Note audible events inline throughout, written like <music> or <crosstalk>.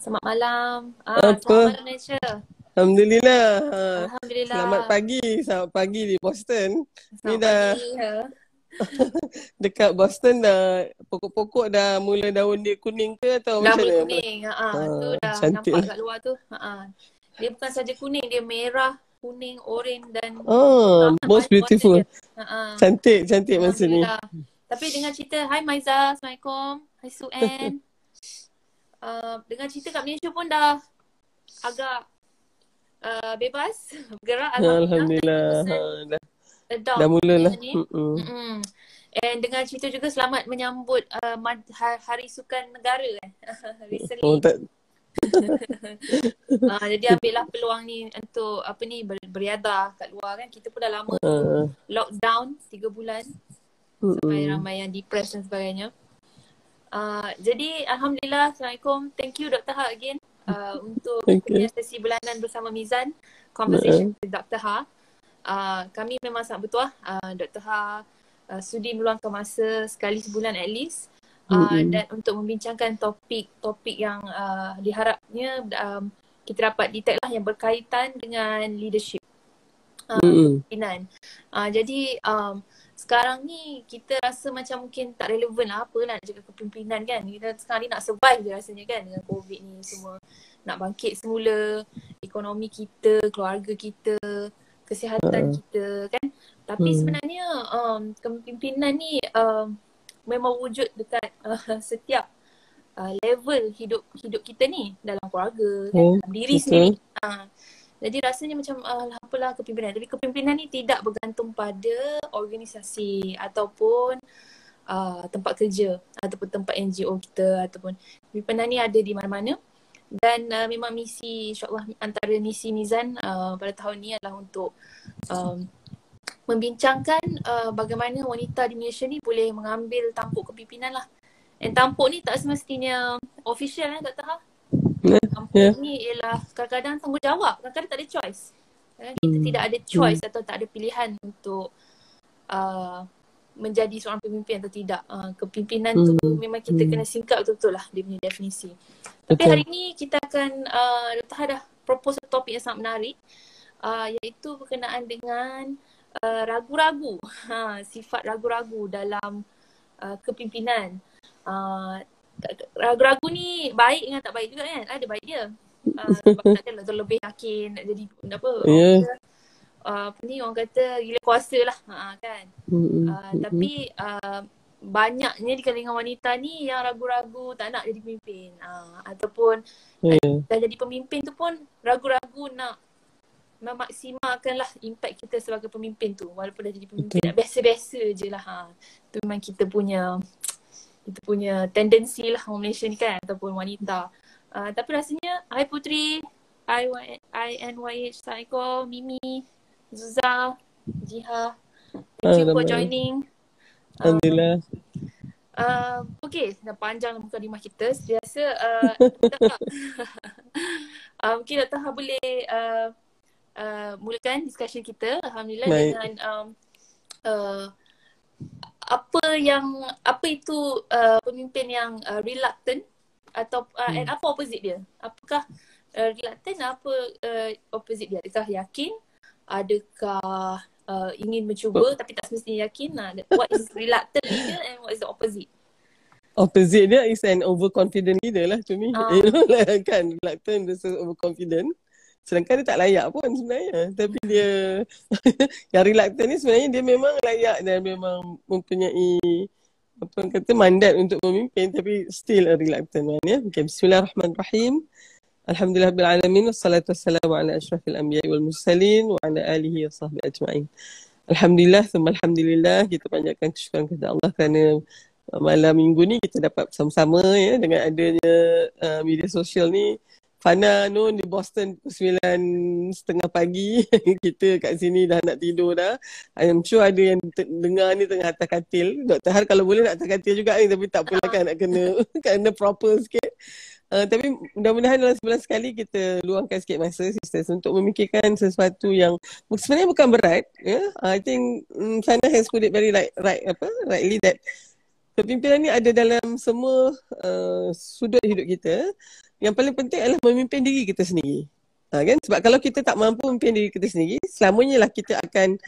Selamat malam. Ah, Apa? selamat malam Malaysia. Alhamdulillah. Ha. Alhamdulillah. Selamat pagi. Selamat pagi di Boston. Selamat Ni dah pagi. Ya. <laughs> dekat Boston dah pokok-pokok dah mula daun dia kuning ke atau Dah macam mana? kuning. Ha, ah, Ah, tu dah cantik. nampak kat luar tu. Ha, ah. Dia bukan saja kuning, dia merah, kuning, oranye dan Oh, most beautiful. Ha, ah. Cantik, cantik masa ni. Tapi dengan cerita, Hai Maiza, Assalamualaikum. Hai Suen. <laughs> uh, dengan cerita kat Malaysia pun dah agak uh, bebas <laughs> bergerak. Alhamdulillah. Ha, dah, Adopt dah mulalah. Mm-mm. Mm-mm. And dengan cerita juga selamat menyambut uh, Ha- Hari Sukan Negara kan. <laughs> Recently. Oh, tak, <laughs> uh, jadi ambillah peluang ni untuk apa ni ber- beriadah kat luar kan. Kita pun dah lama uh, lockdown 3 bulan. Sampai ramai yang depressed dan sebagainya. Uh, jadi Alhamdulillah Assalamualaikum. Thank you Dr. Ha again uh, <laughs> untuk punya sesi bulanan bersama Mizan. Conversation with Dr. Ha. Uh, kami memang sangat bertuah uh, Dr. Ha uh, sudi meluangkan masa sekali sebulan at least. Uh, Mm-mm. dan untuk membincangkan topik-topik yang uh, diharapnya um, kita dapat detect lah yang berkaitan dengan leadership. Uh, kepimpinan. Uh, jadi um, sekarang ni kita rasa macam mungkin tak relevan lah apa lah nak cakap kepimpinan kan. Kita sekarang ni nak survive je rasanya kan dengan COVID ni semua. Nak bangkit semula, ekonomi kita, keluarga kita, kesihatan Uh. kita kan. Tapi Hmm. sebenarnya um, kepimpinan ni um, memang wujud dekat uh, <laughs> setiap uh, level hidup hidup kita ni dalam keluarga kan, Oh, dalam diri betul. sendiri. Uh, jadi rasanya macam uh, apalah kepimpinan. Tapi kepimpinan ni tidak bergantung pada organisasi ataupun uh, tempat kerja ataupun tempat NGO kita ataupun kepimpinan ni ada di mana-mana. Dan uh, memang misi insyaAllah antara misi Mizan uh, pada tahun ni adalah untuk um, membincangkan uh, bagaimana wanita di Malaysia ni boleh mengambil tampuk kepimpinan lah. And tampuk ni tak semestinya official kan Dr. Ha? Yeah, Tampuk yeah. ni ialah kadang-kadang tanggungjawab. Kadang-kadang tak ada choice. Kan? Kita Hmm. tidak ada choice atau tak ada pilihan untuk uh, menjadi seorang pemimpin atau tidak. Uh, kepimpinan tu Hmm. memang kita Hmm. kena singkat betul-betul lah dia punya definisi. Tapi Betul. hari ni kita akan, uh, Dr. Dah propose topik yang sangat menarik uh, iaitu berkenaan dengan uh, ragu-ragu. <laughs> Ha, sifat ragu-ragu dalam uh, kepimpinan. Uh, ragu-ragu ni baik dengan tak baik juga kan? Ada baik dia. Uh, sebab nak kena lebih yakin nak jadi apa Ya. uh, apa ni orang kata gila kuasa lah ha, kan. Uh, tapi uh, banyaknya di kalangan wanita ni yang ragu-ragu tak nak jadi pemimpin. Uh, ataupun Ya. dah jadi pemimpin tu pun ragu-ragu nak memaksimalkan lah impact kita sebagai pemimpin tu walaupun dah jadi pemimpin Betul. biasa-biasa je lah ha. tu memang kita punya kita punya tendensi lah orang Malaysia ni kan ataupun wanita uh, tapi rasanya Hai Putri I, INYH Assalamualaikum Mimi Zuza Jiha thank you for joining Alhamdulillah. Uh, okay, dah panjang lah mukadimah kita. Biasa uh. Ha. uh, mungkin Dr. Ha boleh uh, uh, mulakan discussion kita. Alhamdulillah Baik. dengan um, uh, apa yang apa itu uh, pemimpin yang uh, reluctant atau uh, and apa opposite dia? Apakah uh, reluctant apa uh, opposite dia? Adakah yakin? Adakah uh, ingin mencuba tapi tak semestinya yakin? Nah, what is reluctant leader and what is the opposite? Opposite dia is an overconfident leader lah to me. Ah. <laughs> You know lah kan. Reluctant versus overconfident. Sedangkan dia tak layak pun sebenarnya. Tapi dia <laughs> yang reluctant ni sebenarnya dia memang layak dan memang mempunyai apa orang kata mandat untuk memimpin tapi still a reluctant one ya. Okay, bismillahirrahmanirrahim. Alhamdulillah bil alamin wassalatu wassalamu ala asyrafil anbiya'i wal mursalin wa ala alihi wa sahbihi ajma'in. Alhamdulillah, thumma alhamdulillah kita panjatkan kesyukuran kepada Allah kerana uh, malam minggu ni kita dapat bersama-sama ya dengan adanya uh, media sosial ni. Fana Nun di Boston pukul 9.30 pagi. <laughs> kita kat sini dah nak tidur dah. I'm sure ada yang te- dengar ni tengah atas katil. Dr. Har kalau boleh nak atas katil juga ni tapi tak apalah kan nak kena <laughs> kena proper sikit. Uh, tapi mudah-mudahan dalam sebulan sekali kita luangkan sikit masa sisters untuk memikirkan sesuatu yang sebenarnya bukan berat ya. I think um, Fana has put it very like right apa rightly that kepimpinan ni ada dalam semua uh, sudut hidup kita. Yang paling penting adalah memimpin diri kita sendiri. Ha, kan? Sebab kalau kita tak mampu memimpin diri kita sendiri, selamanya lah kita akan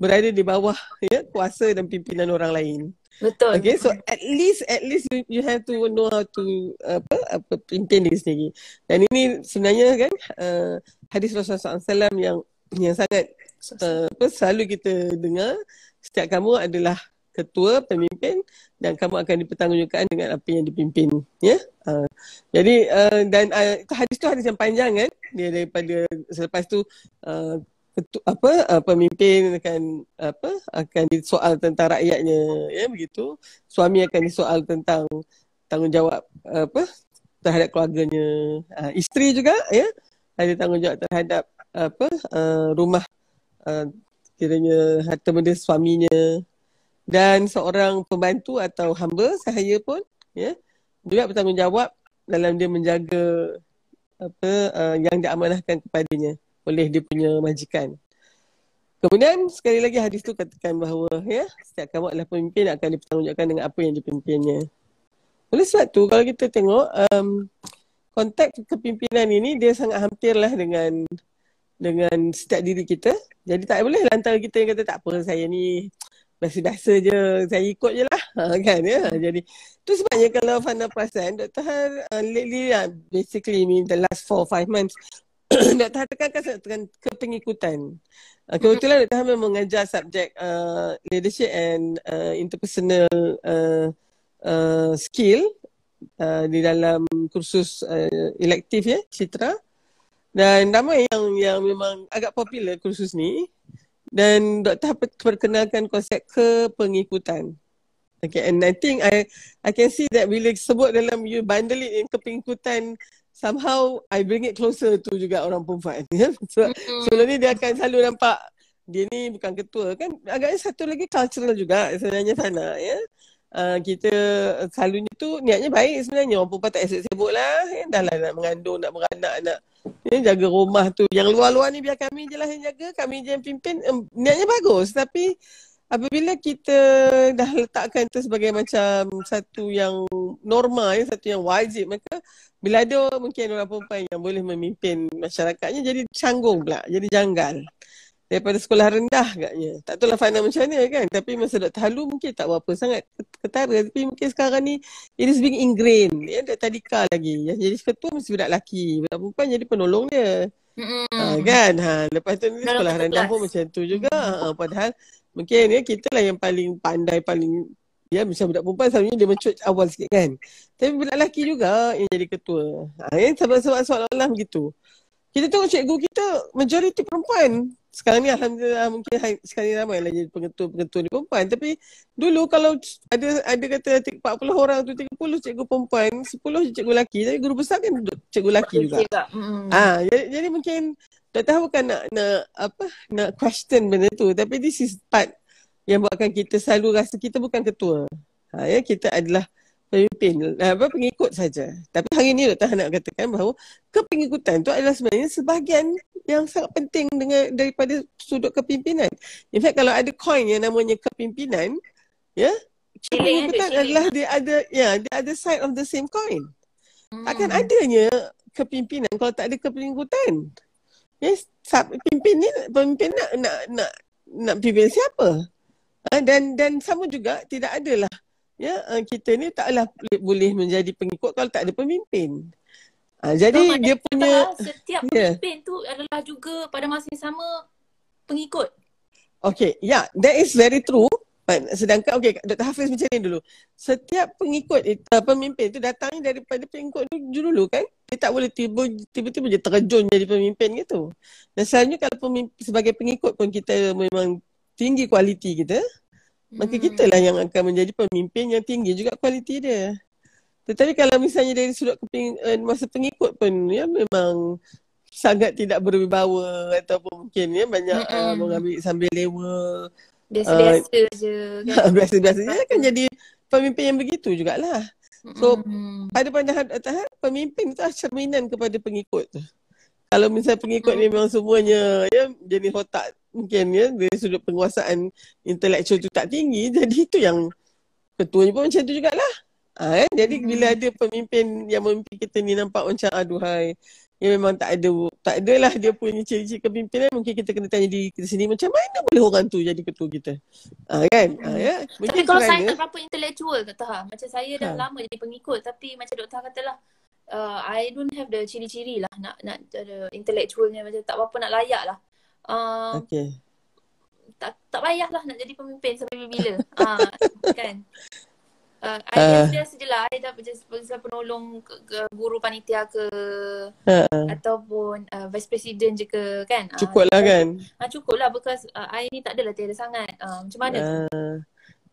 berada di bawah ya, kuasa dan pimpinan orang lain. Betul. Okay, so at least at least you, you have to know how to apa apa pimpin diri sendiri. Dan ini sebenarnya kan uh, hadis Rasulullah SAW yang yang sangat uh, apa selalu kita dengar setiap kamu adalah ketua pemimpin dan kamu akan dipertanggungjawabkan dengan apa yang dipimpin ya. Uh, jadi uh, dan uh, hadis tu hadis yang panjang kan? Dia daripada selepas tu uh, ketua, apa uh, pemimpin akan apa akan disoal tentang rakyatnya ya begitu. Suami akan disoal tentang tanggungjawab apa terhadap keluarganya. Uh, isteri juga ya ada tanggungjawab terhadap apa uh, rumah uh, kiranya harta benda suaminya dan seorang pembantu atau hamba sahaya pun ya juga bertanggungjawab dalam dia menjaga apa uh, yang diamanahkan kepadanya oleh dia punya majikan. Kemudian sekali lagi hadis tu katakan bahawa ya setiap kamu adalah pemimpin akan dipertanggungjawabkan dengan apa yang dipimpinnya. Oleh sebab tu kalau kita tengok um, konteks kepimpinan ini dia sangat hampirlah dengan dengan setiap diri kita. Jadi tak boleh lah antara kita yang kata tak apa saya ni biasa-biasa je saya ikut je lah ha, kan ya jadi tu sebabnya kalau Fana perasan Dr. Har uh, lately uh, basically mean the last 4-5 months <coughs> Dr. Har tekankan tekan kepengikutan. Uh, kebetulan Dr. Har memang mengajar subjek uh, leadership and uh, interpersonal uh, uh, skill uh, di dalam kursus uh, elektif ya, Citra. Dan ramai yang yang memang agak popular kursus ni. Dan. Har perkenalkan konsep kepengikutan. Okay, and I think I I can see that bila sebut dalam you bundle it in kepengikutan somehow I bring it closer to juga orang perempuan. Ya? <laughs> So, mm-hmm. sebelum ni dia akan selalu nampak dia ni bukan ketua kan. Agaknya satu lagi cultural juga sebenarnya Fana. Ya? Uh, kita selalunya tu niatnya baik sebenarnya. Orang perempuan tak esok-sebut lah. Ya? Dah lah nak mengandung, nak beranak, nak ya, jaga rumah tu. Yang luar-luar ni biar kami je lah yang jaga. Kami je yang pimpin. Um, niatnya bagus. Tapi apabila kita dah letakkan itu sebagai macam satu yang normal ya, satu yang wajib maka bila ada mungkin orang perempuan yang boleh memimpin masyarakatnya jadi canggung pula jadi janggal daripada sekolah rendah agaknya tak tahu lah Fana macam mana kan tapi masa Dr. Halu mungkin tak berapa sangat ketara tapi mungkin sekarang ni it is being ingrained ya Dr. Dika lagi yang jadi ketua mesti budak lelaki budak perempuan jadi penolong dia Mm. Ha, kan ha, lepas tu ni sekolah rendah pun macam tu juga ha, padahal Mungkin ya kita lah yang paling pandai paling ya macam budak perempuan selalunya dia mencut awal sikit kan. Tapi budak lelaki juga yang jadi ketua. Ha, ya, sebab-sebab soalan-soalan begitu. Kita tengok cikgu kita majoriti perempuan. Sekarang ni Alhamdulillah mungkin sekarang ni ramai lah jadi pengetua-pengetua ni perempuan. Tapi dulu kalau ada ada kata 40 orang tu 30 cikgu perempuan, 10 cikgu lelaki. Tapi guru besar kan cikgu lelaki juga. Mm. Ha, jadi, jadi mungkin tak tahu bukan nak nak apa nak question benda tu tapi this is part yang buatkan kita selalu rasa kita bukan ketua. Ha, ya kita adalah pemimpin apa pengikut saja. Tapi hari ini Dr. nak katakan bahawa kepengikutan tu adalah sebenarnya sebahagian yang sangat penting dengan daripada sudut kepimpinan. In fact kalau ada coin yang namanya kepimpinan ya kepengikutan adalah dia ada ya dia ada side of the same coin. Hmm. Takkan adanya kepimpinan kalau tak ada kepengikutan. Yes, pimpin ni pemimpin nak nak nak nak pimpin siapa? Ha, dan dan sama juga tidak adalah ya uh, kita ni taklah boleh menjadi pengikut kalau tak ada pemimpin. Ha, jadi so, dia punya setiap yeah. pemimpin tu adalah juga pada masa yang sama pengikut. Okay, yeah, that is very true. Sedangkan, okay, Dr. Hafiz macam ni dulu. Setiap pengikut, uh, pemimpin tu datangnya daripada pengikut tu dulu kan? Dia tak boleh tiba-tiba je terjun jadi pemimpin gitu. Dan selalunya kalau pemimpin, sebagai pengikut pun kita memang tinggi kualiti kita. Maka kita lah yang akan menjadi pemimpin yang tinggi juga kualiti dia. Tetapi kalau misalnya dari sudut keping, uh, masa pengikut pun ya memang sangat tidak berwibawa ataupun mungkin ya banyak mm-hmm. uh, mengambil sambil lewa Biasa-biasa uh, je kan. <laughs> Biasa-biasa je kan jadi pemimpin yang begitu jugalah. So mm-hmm. pada pandangan atas pemimpin itu cerminan kepada pengikut. Kalau misalnya pengikut mm. ni memang semuanya ya jenis otak mungkin ya dari sudut penguasaan intelektual tu tak tinggi <laughs> jadi itu yang ketuanya pun macam tu jugalah. Ha, kan? Jadi hmm. bila ada pemimpin yang memimpin kita ni nampak macam aduhai yang memang tak ada tak adalah dia punya ciri-ciri kepimpinan mungkin kita kena tanya diri kita sendiri macam mana boleh orang tu jadi ketua kita ha, kan ha, ya mungkin tapi kalau saya tak berapa intellectual kata ha macam saya dah ha. lama jadi pengikut tapi macam doktor katalah uh, I don't have the ciri-ciri lah nak nak ada intellectualnya macam tak apa nak layak lah. Uh, okay. tak tak payah lah nak jadi pemimpin sampai bila uh, <laughs> kan? Uh, uh, I just sajalah I dah just penolong ke, ke guru panitia ke uh, ataupun uh, vice president je ke kan? Cukup lah uh, kan? Uh, cukup lah because uh, I ni tak adalah tiada sangat. Uh, macam mana? Uh,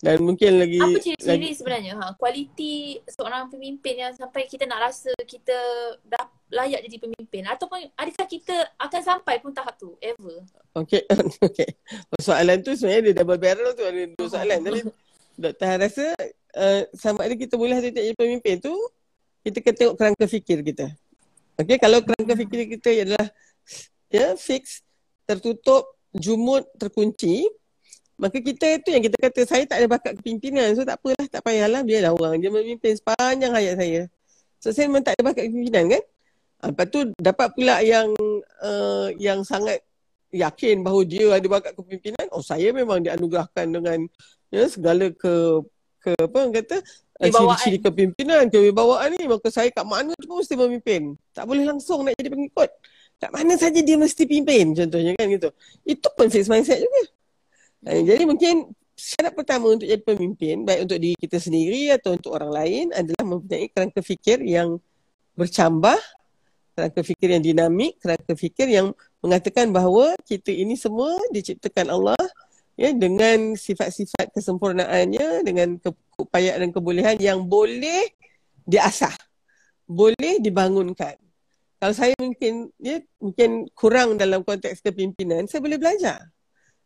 dan mungkin lagi apa ciri-ciri sebenarnya? Ha kualiti seorang pemimpin yang sampai kita nak rasa kita dah layak jadi pemimpin. Ataupun adakah kita akan sampai pun tahap tu ever? Okay <laughs> okay soalan tu sebenarnya dia double barrel tu ada dua soalan. Tapi <laughs> Doktor rasa uh, sama ada kita boleh jadi pemimpin tu kita kena tengok kerangka fikir kita. Okey, kalau kerangka fikir kita adalah ya fix, tertutup, jumut, terkunci, maka kita itu yang kita kata saya tak ada bakat kepimpinan. So tak apalah, tak payahlah biarlah orang dia memimpin sepanjang hayat saya. So saya memang tak ada bakat kepimpinan kan? Ha, lepas tu dapat pula yang uh, yang sangat yakin bahawa dia ada bakat kepimpinan. Oh saya memang dianugerahkan dengan ya segala ke ke apa orang kata eh, ciri-ciri kepimpinan, kewibawaan ni maka saya kat mana tu pun mesti memimpin. Tak boleh langsung nak jadi pengikut. Kat mana saja dia mesti pimpin contohnya kan gitu. Itu pun fixed mindset juga. Hmm. Jadi mungkin syarat pertama untuk jadi pemimpin baik untuk diri kita sendiri atau untuk orang lain adalah mempunyai kerangka fikir yang bercambah, kerangka fikir yang dinamik, kerangka fikir yang mengatakan bahawa kita ini semua diciptakan Allah ya dengan sifat-sifat kesempurnaannya dengan keupayaan dan kebolehan yang boleh diasah boleh dibangunkan kalau saya mungkin ya mungkin kurang dalam konteks kepimpinan saya boleh belajar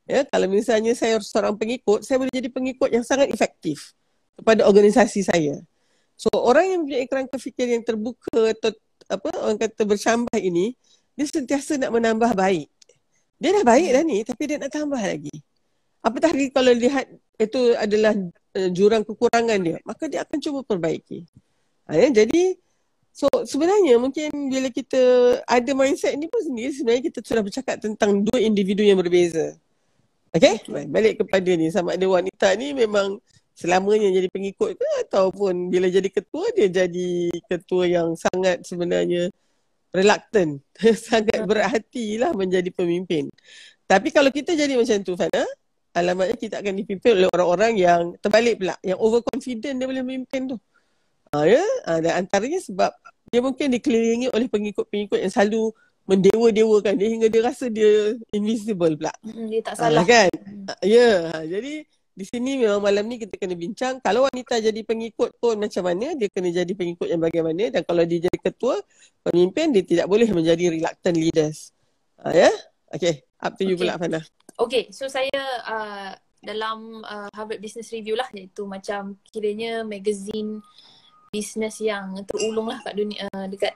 ya kalau misalnya saya seorang pengikut saya boleh jadi pengikut yang sangat efektif kepada organisasi saya. So orang yang punya kerangka fikir yang terbuka atau apa orang kata bercambah ini dia sentiasa nak menambah baik. Dia dah baik dah ni tapi dia nak tambah lagi. Apatah lagi kalau lihat itu adalah uh, jurang kekurangan dia maka dia akan cuba perbaiki. Ha, ya? jadi so sebenarnya mungkin bila kita ada mindset ni pun sendiri sebenarnya kita sudah bercakap tentang dua individu yang berbeza Okay, balik kepada ni sama ada wanita ni memang selamanya jadi pengikut ke ataupun bila jadi ketua dia jadi ketua yang sangat sebenarnya reluctant <laughs> sangat berhatilah menjadi pemimpin. Tapi kalau kita jadi macam tu Fana alamatnya kita akan dipimpin oleh orang-orang yang terbalik pula yang overconfident dia boleh memimpin tu. Ha, ya? Ha, dan antaranya sebab dia mungkin dikelilingi oleh pengikut-pengikut yang selalu mendewa-dewakan dia hingga dia rasa dia invisible pula. Hmm, dia tak salah. ha, kan? Ha, ya. Ha, jadi di sini memang malam ni kita kena bincang. Kalau wanita jadi pengikut pun macam mana dia kena jadi pengikut yang bagaimana. Dan kalau dia jadi ketua pemimpin dia tidak boleh menjadi reluctant leaders. Ha, ya? Okay up to you okay. pula Fana. Okay, so saya uh, dalam uh, Harvard Business Review lah iaitu macam kiranya magazine business yang terulung lah kat dunia uh, dekat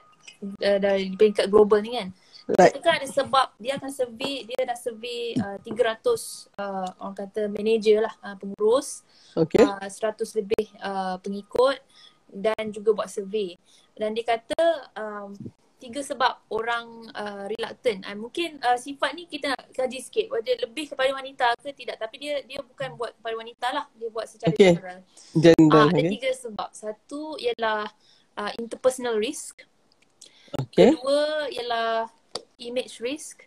uh, dari peringkat global ni kan. Itu kan ada sebab dia akan survey, dia dah survey uh, 300 uh, orang kata manager lah, uh, pengurus. Okay. Uh, 100 lebih uh, pengikut dan juga buat survey. Dan dia kata um, tiga sebab orang uh, reluctant. Uh, mungkin uh, sifat ni kita nak kaji sikit. Whether lebih kepada wanita ke tidak. Tapi dia dia bukan buat kepada wanita lah. Dia buat secara okay. general. Gender, uh, ada okay. tiga sebab. Satu ialah uh, interpersonal risk. Okay. Kedua ialah image risk.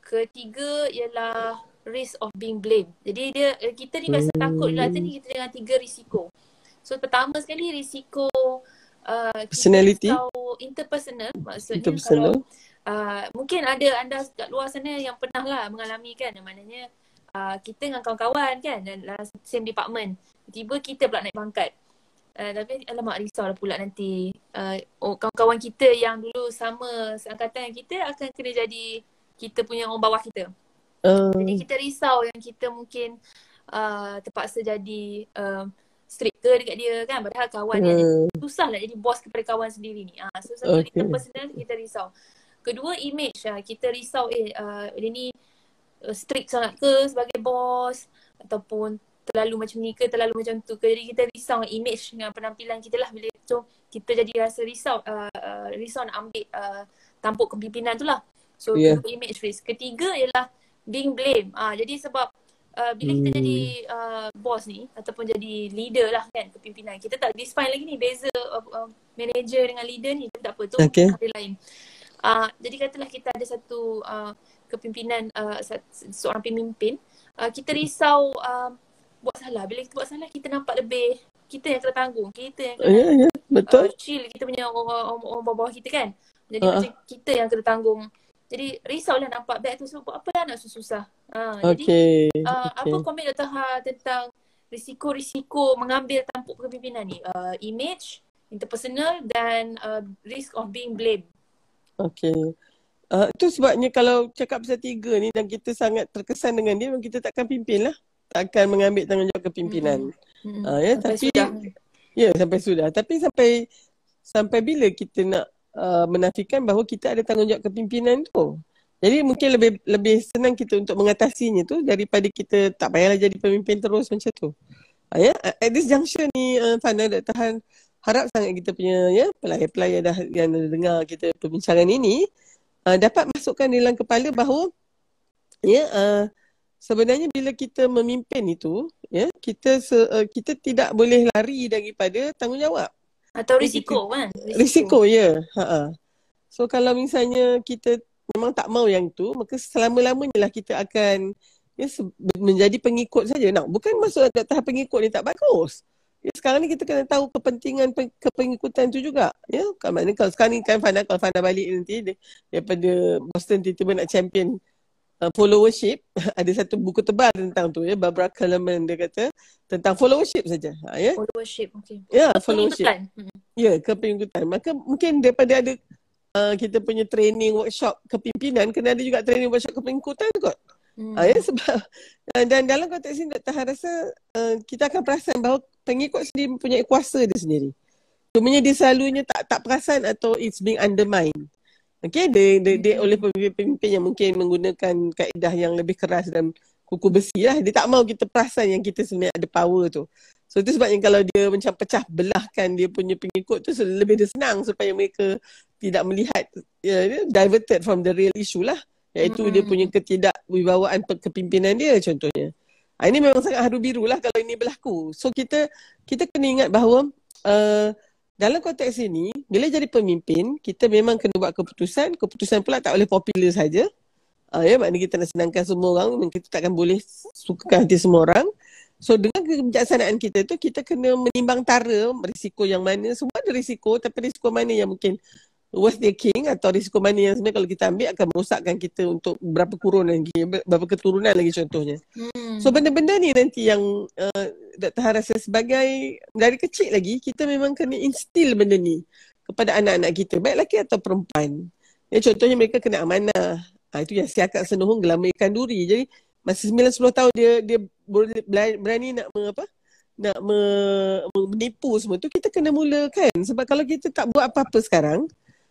Ketiga ialah risk of being blamed. Jadi dia kita ni biasa hmm. takut reluctant ni kita dengan tiga risiko. So pertama sekali risiko uh, personality interpersonal maksudnya interpersonal. kalau uh, mungkin ada anda kat luar sana yang pernah lah mengalami kan maknanya uh, kita dengan kawan-kawan kan dan same department tiba kita pula naik pangkat uh, tapi alamak risau lah pula nanti uh, oh, kawan-kawan kita yang dulu sama seangkatan yang kita akan kena jadi kita punya orang bawah kita uh. jadi kita risau yang kita mungkin uh, terpaksa jadi uh, strict ke dekat dia kan padahal kawan hmm. dia susah nak jadi bos kepada kawan sendiri ni. Ah so satu okay. kita personal kita risau. Kedua image ah kita risau eh uh, dia ni uh, strict sangat ke sebagai bos ataupun terlalu macam ni ke terlalu macam tu ke. Jadi kita risau image dengan penampilan kita lah. Bila so kita jadi rasa risau uh, uh, risau nak ambil uh, tampuk kepimpinan tu lah. So yeah. image risk. Ketiga ialah being blame. Ah uh, jadi sebab uh, bila kita hmm. jadi uh, boss ni ataupun jadi leader lah kan kepimpinan kita tak define lagi ni. Beza uh, uh, manager dengan leader ni tak apa tu. Okay. ada lain. Uh, jadi katalah kita ada satu uh, kepimpinan uh, seorang pemimpin. Uh, kita risau uh, buat salah bila kita buat salah kita nampak lebih kita yang kena tanggung kita yang kena yeah, yeah, betul uh, chill kita punya orang, orang bawah kita kan jadi uh-huh. macam kita yang kena tanggung jadi risaulah nampak bad tu sebab so, apa lah nak susah. Ha, okay. Jadi uh, okay. apa komen Dr. Ha tentang risiko-risiko mengambil tampuk kepimpinan ni? Uh, image, interpersonal dan uh, risk of being blamed. Okay. Uh, itu sebabnya kalau cakap pasal tiga ni dan kita sangat terkesan dengan dia, kita takkan pimpin lah. Takkan mengambil tanggungjawab kepimpinan. Hmm. Hmm. Uh, ya, sampai tapi, sudah. Ya, sampai sudah. Tapi sampai sampai bila kita nak uh, menafikan bahawa kita ada tanggungjawab kepimpinan tu. Jadi mungkin lebih lebih senang kita untuk mengatasinya tu daripada kita tak payahlah jadi pemimpin terus macam tu. Uh, ya, at this junction ni uh, Fana Dr. Han harap sangat kita punya ya pelayar-pelayar dah yang dah dengar kita perbincangan ini uh, dapat masukkan dalam kepala bahawa ya uh, sebenarnya bila kita memimpin itu ya kita se, uh, kita tidak boleh lari daripada tanggungjawab. Atau risiko kan? Risiko, risiko ya. Ha So kalau misalnya kita memang tak mau yang tu, maka selama-lamanya lah kita akan ya, menjadi pengikut saja. Nak bukan masuk ke tahap pengikut ni tak bagus. Ya, sekarang ni kita kena tahu kepentingan pe- kepengikutan tu juga. Ya, kan mana kalau sekarang ni kan Fana kalau Fana balik nanti daripada Boston tiba-tiba nak champion uh, followership <laughs> ada satu buku tebal tentang tu ya Barbara Kellerman dia kata tentang followership saja ha, ya followership okey ya followership hmm. ya kepengikutan maka mungkin daripada ada uh, kita punya training workshop kepimpinan kena ada juga training workshop kepengikutan kot hmm. ha, ya sebab uh, dan dalam konteks ini Dr. Han rasa uh, kita akan perasan bahawa pengikut sendiri mempunyai kuasa dia sendiri Cumanya dia selalunya tak tak perasan atau it's being undermined. Okay, dia, dia, dia oleh pemimpin yang mungkin menggunakan kaedah yang lebih keras dan kuku besi lah. Dia tak mau kita perasan yang kita sebenarnya ada power tu. So itu sebabnya kalau dia macam pecah belahkan dia punya pengikut tu lebih dia senang supaya mereka tidak melihat ya, diverted from the real issue lah. Iaitu mm-hmm. dia punya ketidakwibawaan kepimpinan dia contohnya. Ha, ini memang sangat haru biru lah kalau ini berlaku. So kita kita kena ingat bahawa uh, dalam konteks ini, bila jadi pemimpin, kita memang kena buat keputusan. Keputusan pula tak boleh popular saja. Uh, ya, maknanya kita nak senangkan semua orang. Kita takkan boleh sukakan hati semua orang. So dengan kebijaksanaan kita tu, kita kena menimbang tara risiko yang mana. Semua ada risiko, tapi risiko mana yang mungkin worth the king atau risiko mana yang sebenarnya kalau kita ambil akan merosakkan kita untuk berapa kurun lagi, berapa keturunan lagi contohnya. Hmm. So benda-benda ni nanti yang uh, Dr. Han rasa sebagai dari kecil lagi kita memang kena instill benda ni kepada anak-anak kita, baik lelaki atau perempuan. Ya, contohnya mereka kena amanah. Ha, itu yang senuhung gelama ikan duri. Jadi masih 9-10 tahun dia dia berani nak apa? nak menipu semua tu kita kena mulakan sebab kalau kita tak buat apa-apa sekarang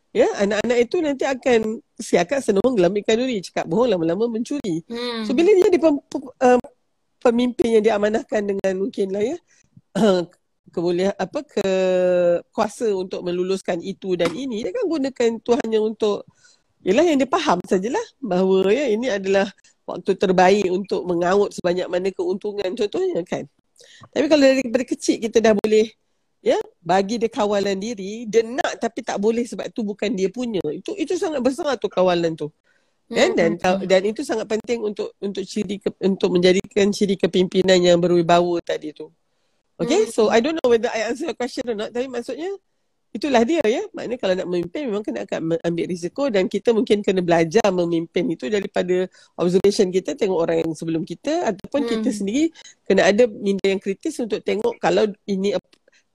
Ya, anak-anak itu nanti akan siakat senung gelam ikan duri, cakap bohong lama-lama mencuri. Hmm. So bila dia jadi pem, pem, uh, pemimpin yang diamanahkan dengan mungkin lah ya, uh, keboleh apa ke kuasa untuk meluluskan itu dan ini, dia kan gunakan tu hanya untuk ialah yang dia faham sajalah bahawa ya ini adalah waktu terbaik untuk mengaut sebanyak mana keuntungan contohnya kan. Tapi kalau dari kecil kita dah boleh bagi dia kawalan diri dia nak tapi tak boleh sebab tu bukan dia punya. Itu itu sangat besar tu kawalan tu. Kan? Dan mm-hmm. dan itu sangat penting untuk untuk ciri ke, untuk menjadikan ciri kepimpinan yang berwibawa tadi tu. Okay? So i don't know whether i answer your question or not tapi maksudnya itulah dia ya. Maknanya kalau nak memimpin memang kena akan ambil risiko dan kita mungkin kena belajar memimpin itu daripada observation kita tengok orang yang sebelum kita ataupun hmm. kita sendiri kena ada minda yang kritis untuk tengok kalau ini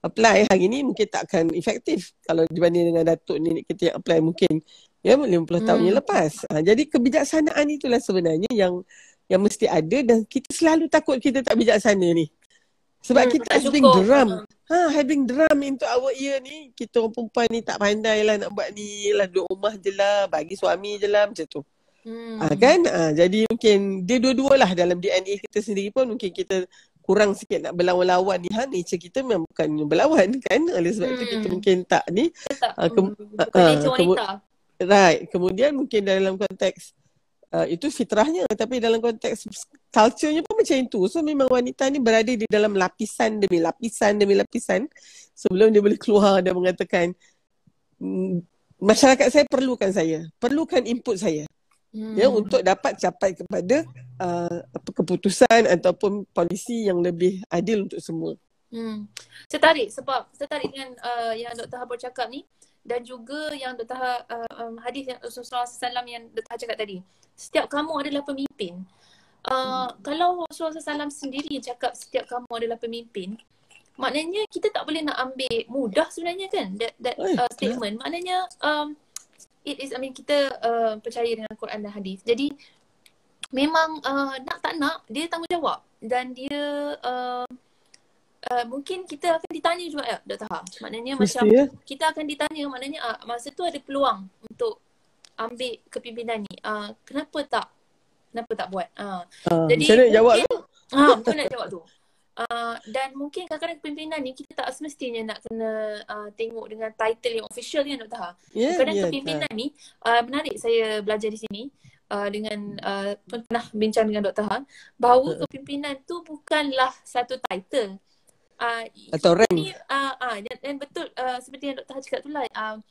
apply hari ni mungkin tak akan efektif kalau dibanding dengan datuk ni kita yang apply mungkin ya 50 hmm. tahun yang lepas. Ha, jadi kebijaksanaan itulah sebenarnya yang yang mesti ada dan kita selalu takut kita tak bijaksana ni. Sebab hmm, kita having drum. Ha, having drum into our ear ni, kita orang perempuan ni tak pandai lah nak buat ni lah, duduk rumah je lah, bagi suami je lah macam tu. Hmm. Ha, kan? Ha, jadi mungkin dia dua-dua lah dalam DNA kita sendiri pun mungkin kita kurang sikit nak berlawan-lawan ni. Ha nature kita memang bukan berlawan kan? Oleh sebab hmm. itu kita mungkin tak ni. Tak, uh, ke, uh, uh, wanita right. Kemudian mungkin dalam konteks uh, itu fitrahnya. Tapi dalam konteks culture-nya pun macam itu. So memang wanita ni berada di dalam lapisan demi lapisan demi lapisan sebelum dia boleh keluar dan mengatakan mm, masyarakat saya perlukan saya. Perlukan input saya hmm. ya untuk dapat capai kepada uh, keputusan ataupun polisi yang lebih adil untuk semua. Hmm. Saya tarik sebab saya tarik dengan uh, yang Dr. Habur cakap ni dan juga yang Dr. Ha, uh, um, hadis yang Rasulullah SAW yang Dr. Ha cakap tadi. Setiap kamu adalah pemimpin. Uh, hmm. Kalau Rasulullah SAW sendiri cakap setiap kamu adalah pemimpin, maknanya kita tak boleh nak ambil mudah sebenarnya kan that, that uh, statement. Maknanya um, it is I mean kita uh, percaya dengan Quran dan hadis. Jadi memang uh, nak tak nak dia tanggungjawab dan dia uh, uh, mungkin kita akan ditanya juga ya Dr. Ha. Maknanya Mesti, macam ya? kita akan ditanya maknanya uh, masa tu ada peluang untuk ambil kepimpinan ni. Uh, kenapa tak kenapa tak buat? Uh, uh, jadi macam mana jawab tu? Ha, betul nak jawab tu. Uh, dan mungkin kadang-kadang kepimpinan ni kita tak semestinya nak kena uh, tengok dengan title yang official kan Dr. Ha. Yeah, kadang yeah, kepimpinan yeah. ni uh, menarik saya belajar di sini uh, dengan uh, pernah bincang dengan Dr. Ha bahawa uh. kepimpinan tu bukanlah satu title. Uh, Atau rank. Uh, uh, dan, dan betul uh, seperti yang Dr. Ha cakap tu lah. Uh,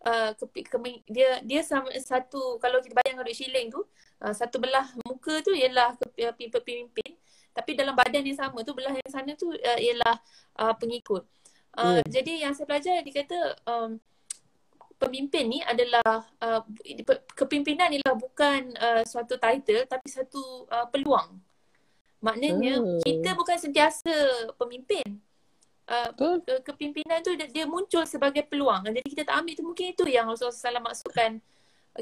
Uh, ke, ke, dia dia sama satu kalau kita bayangkan duit shilling tu uh, satu belah muka tu ialah kepimpinan tapi dalam badan yang sama tu belah yang sana tu uh, ialah uh, pengikut. Uh, hmm. Jadi yang saya belajar dia kata um, pemimpin ni adalah uh, kepimpinan ialah bukan uh, suatu title tapi satu uh, peluang. Maknanya hmm. kita bukan sentiasa pemimpin. Uh, kepimpinan tu dia, dia muncul sebagai peluang. Jadi kita tak ambil tu mungkin itu yang Rasulullah SAW maksudkan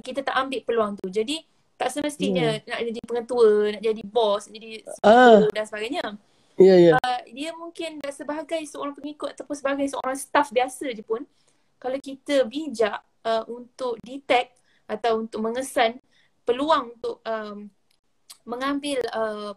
kita tak ambil peluang tu. Jadi tak semestinya hmm. nak jadi pengetua, nak jadi bos, nak jadi uh. dan sebagainya. Ya, yeah, ya. Yeah. Uh, dia mungkin sebagai seorang pengikut ataupun sebagai seorang staff biasa je pun, kalau kita bijak uh, untuk detect atau untuk mengesan peluang untuk um, mengambil uh,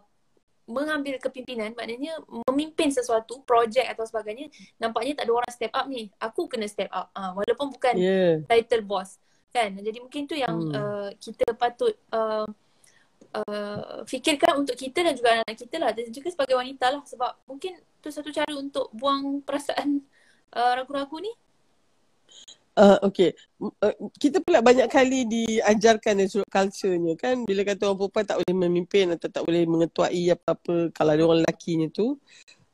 mengambil kepimpinan maknanya memimpin sesuatu projek atau sebagainya nampaknya tak ada orang step up ni aku kena step up uh, walaupun bukan yeah. title boss kan jadi mungkin tu yang hmm. uh, kita patut uh, uh, fikirkan untuk kita dan juga anak-anak kita lah dan juga sebagai wanita lah sebab mungkin tu satu cara untuk buang perasaan uh, ragu-ragu ni Uh, okay. Uh, kita pula banyak kali diajarkan dari sudut culture-nya kan. Bila kata orang perempuan tak boleh memimpin atau tak boleh mengetuai apa-apa kalau ada orang lelaki tu.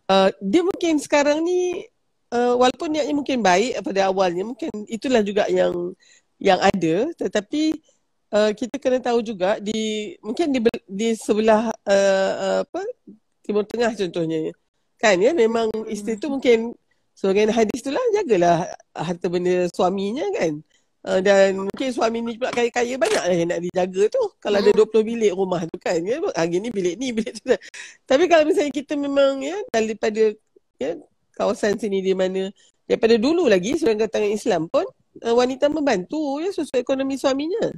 Uh, dia mungkin sekarang ni uh, walaupun niatnya mungkin baik pada awalnya. Mungkin itulah juga yang yang ada tetapi uh, kita kena tahu juga di mungkin di di sebelah uh, uh, apa timur tengah contohnya. Kan ya memang isteri tu mungkin sebagai hadis tu lah jagalah harta benda suaminya kan. Uh, dan mungkin suami ni pula kaya-kaya banyak lah yang nak dijaga tu. Kalau ada 20 hmm. bilik rumah tu kan ya hari ni bilik ni bilik tu. Tapi kalau misalnya kita memang ya daripada ya kawasan sini di mana daripada dulu lagi sebagai tangan Islam pun uh, wanita membantu ya sesuai ekonomi suaminya.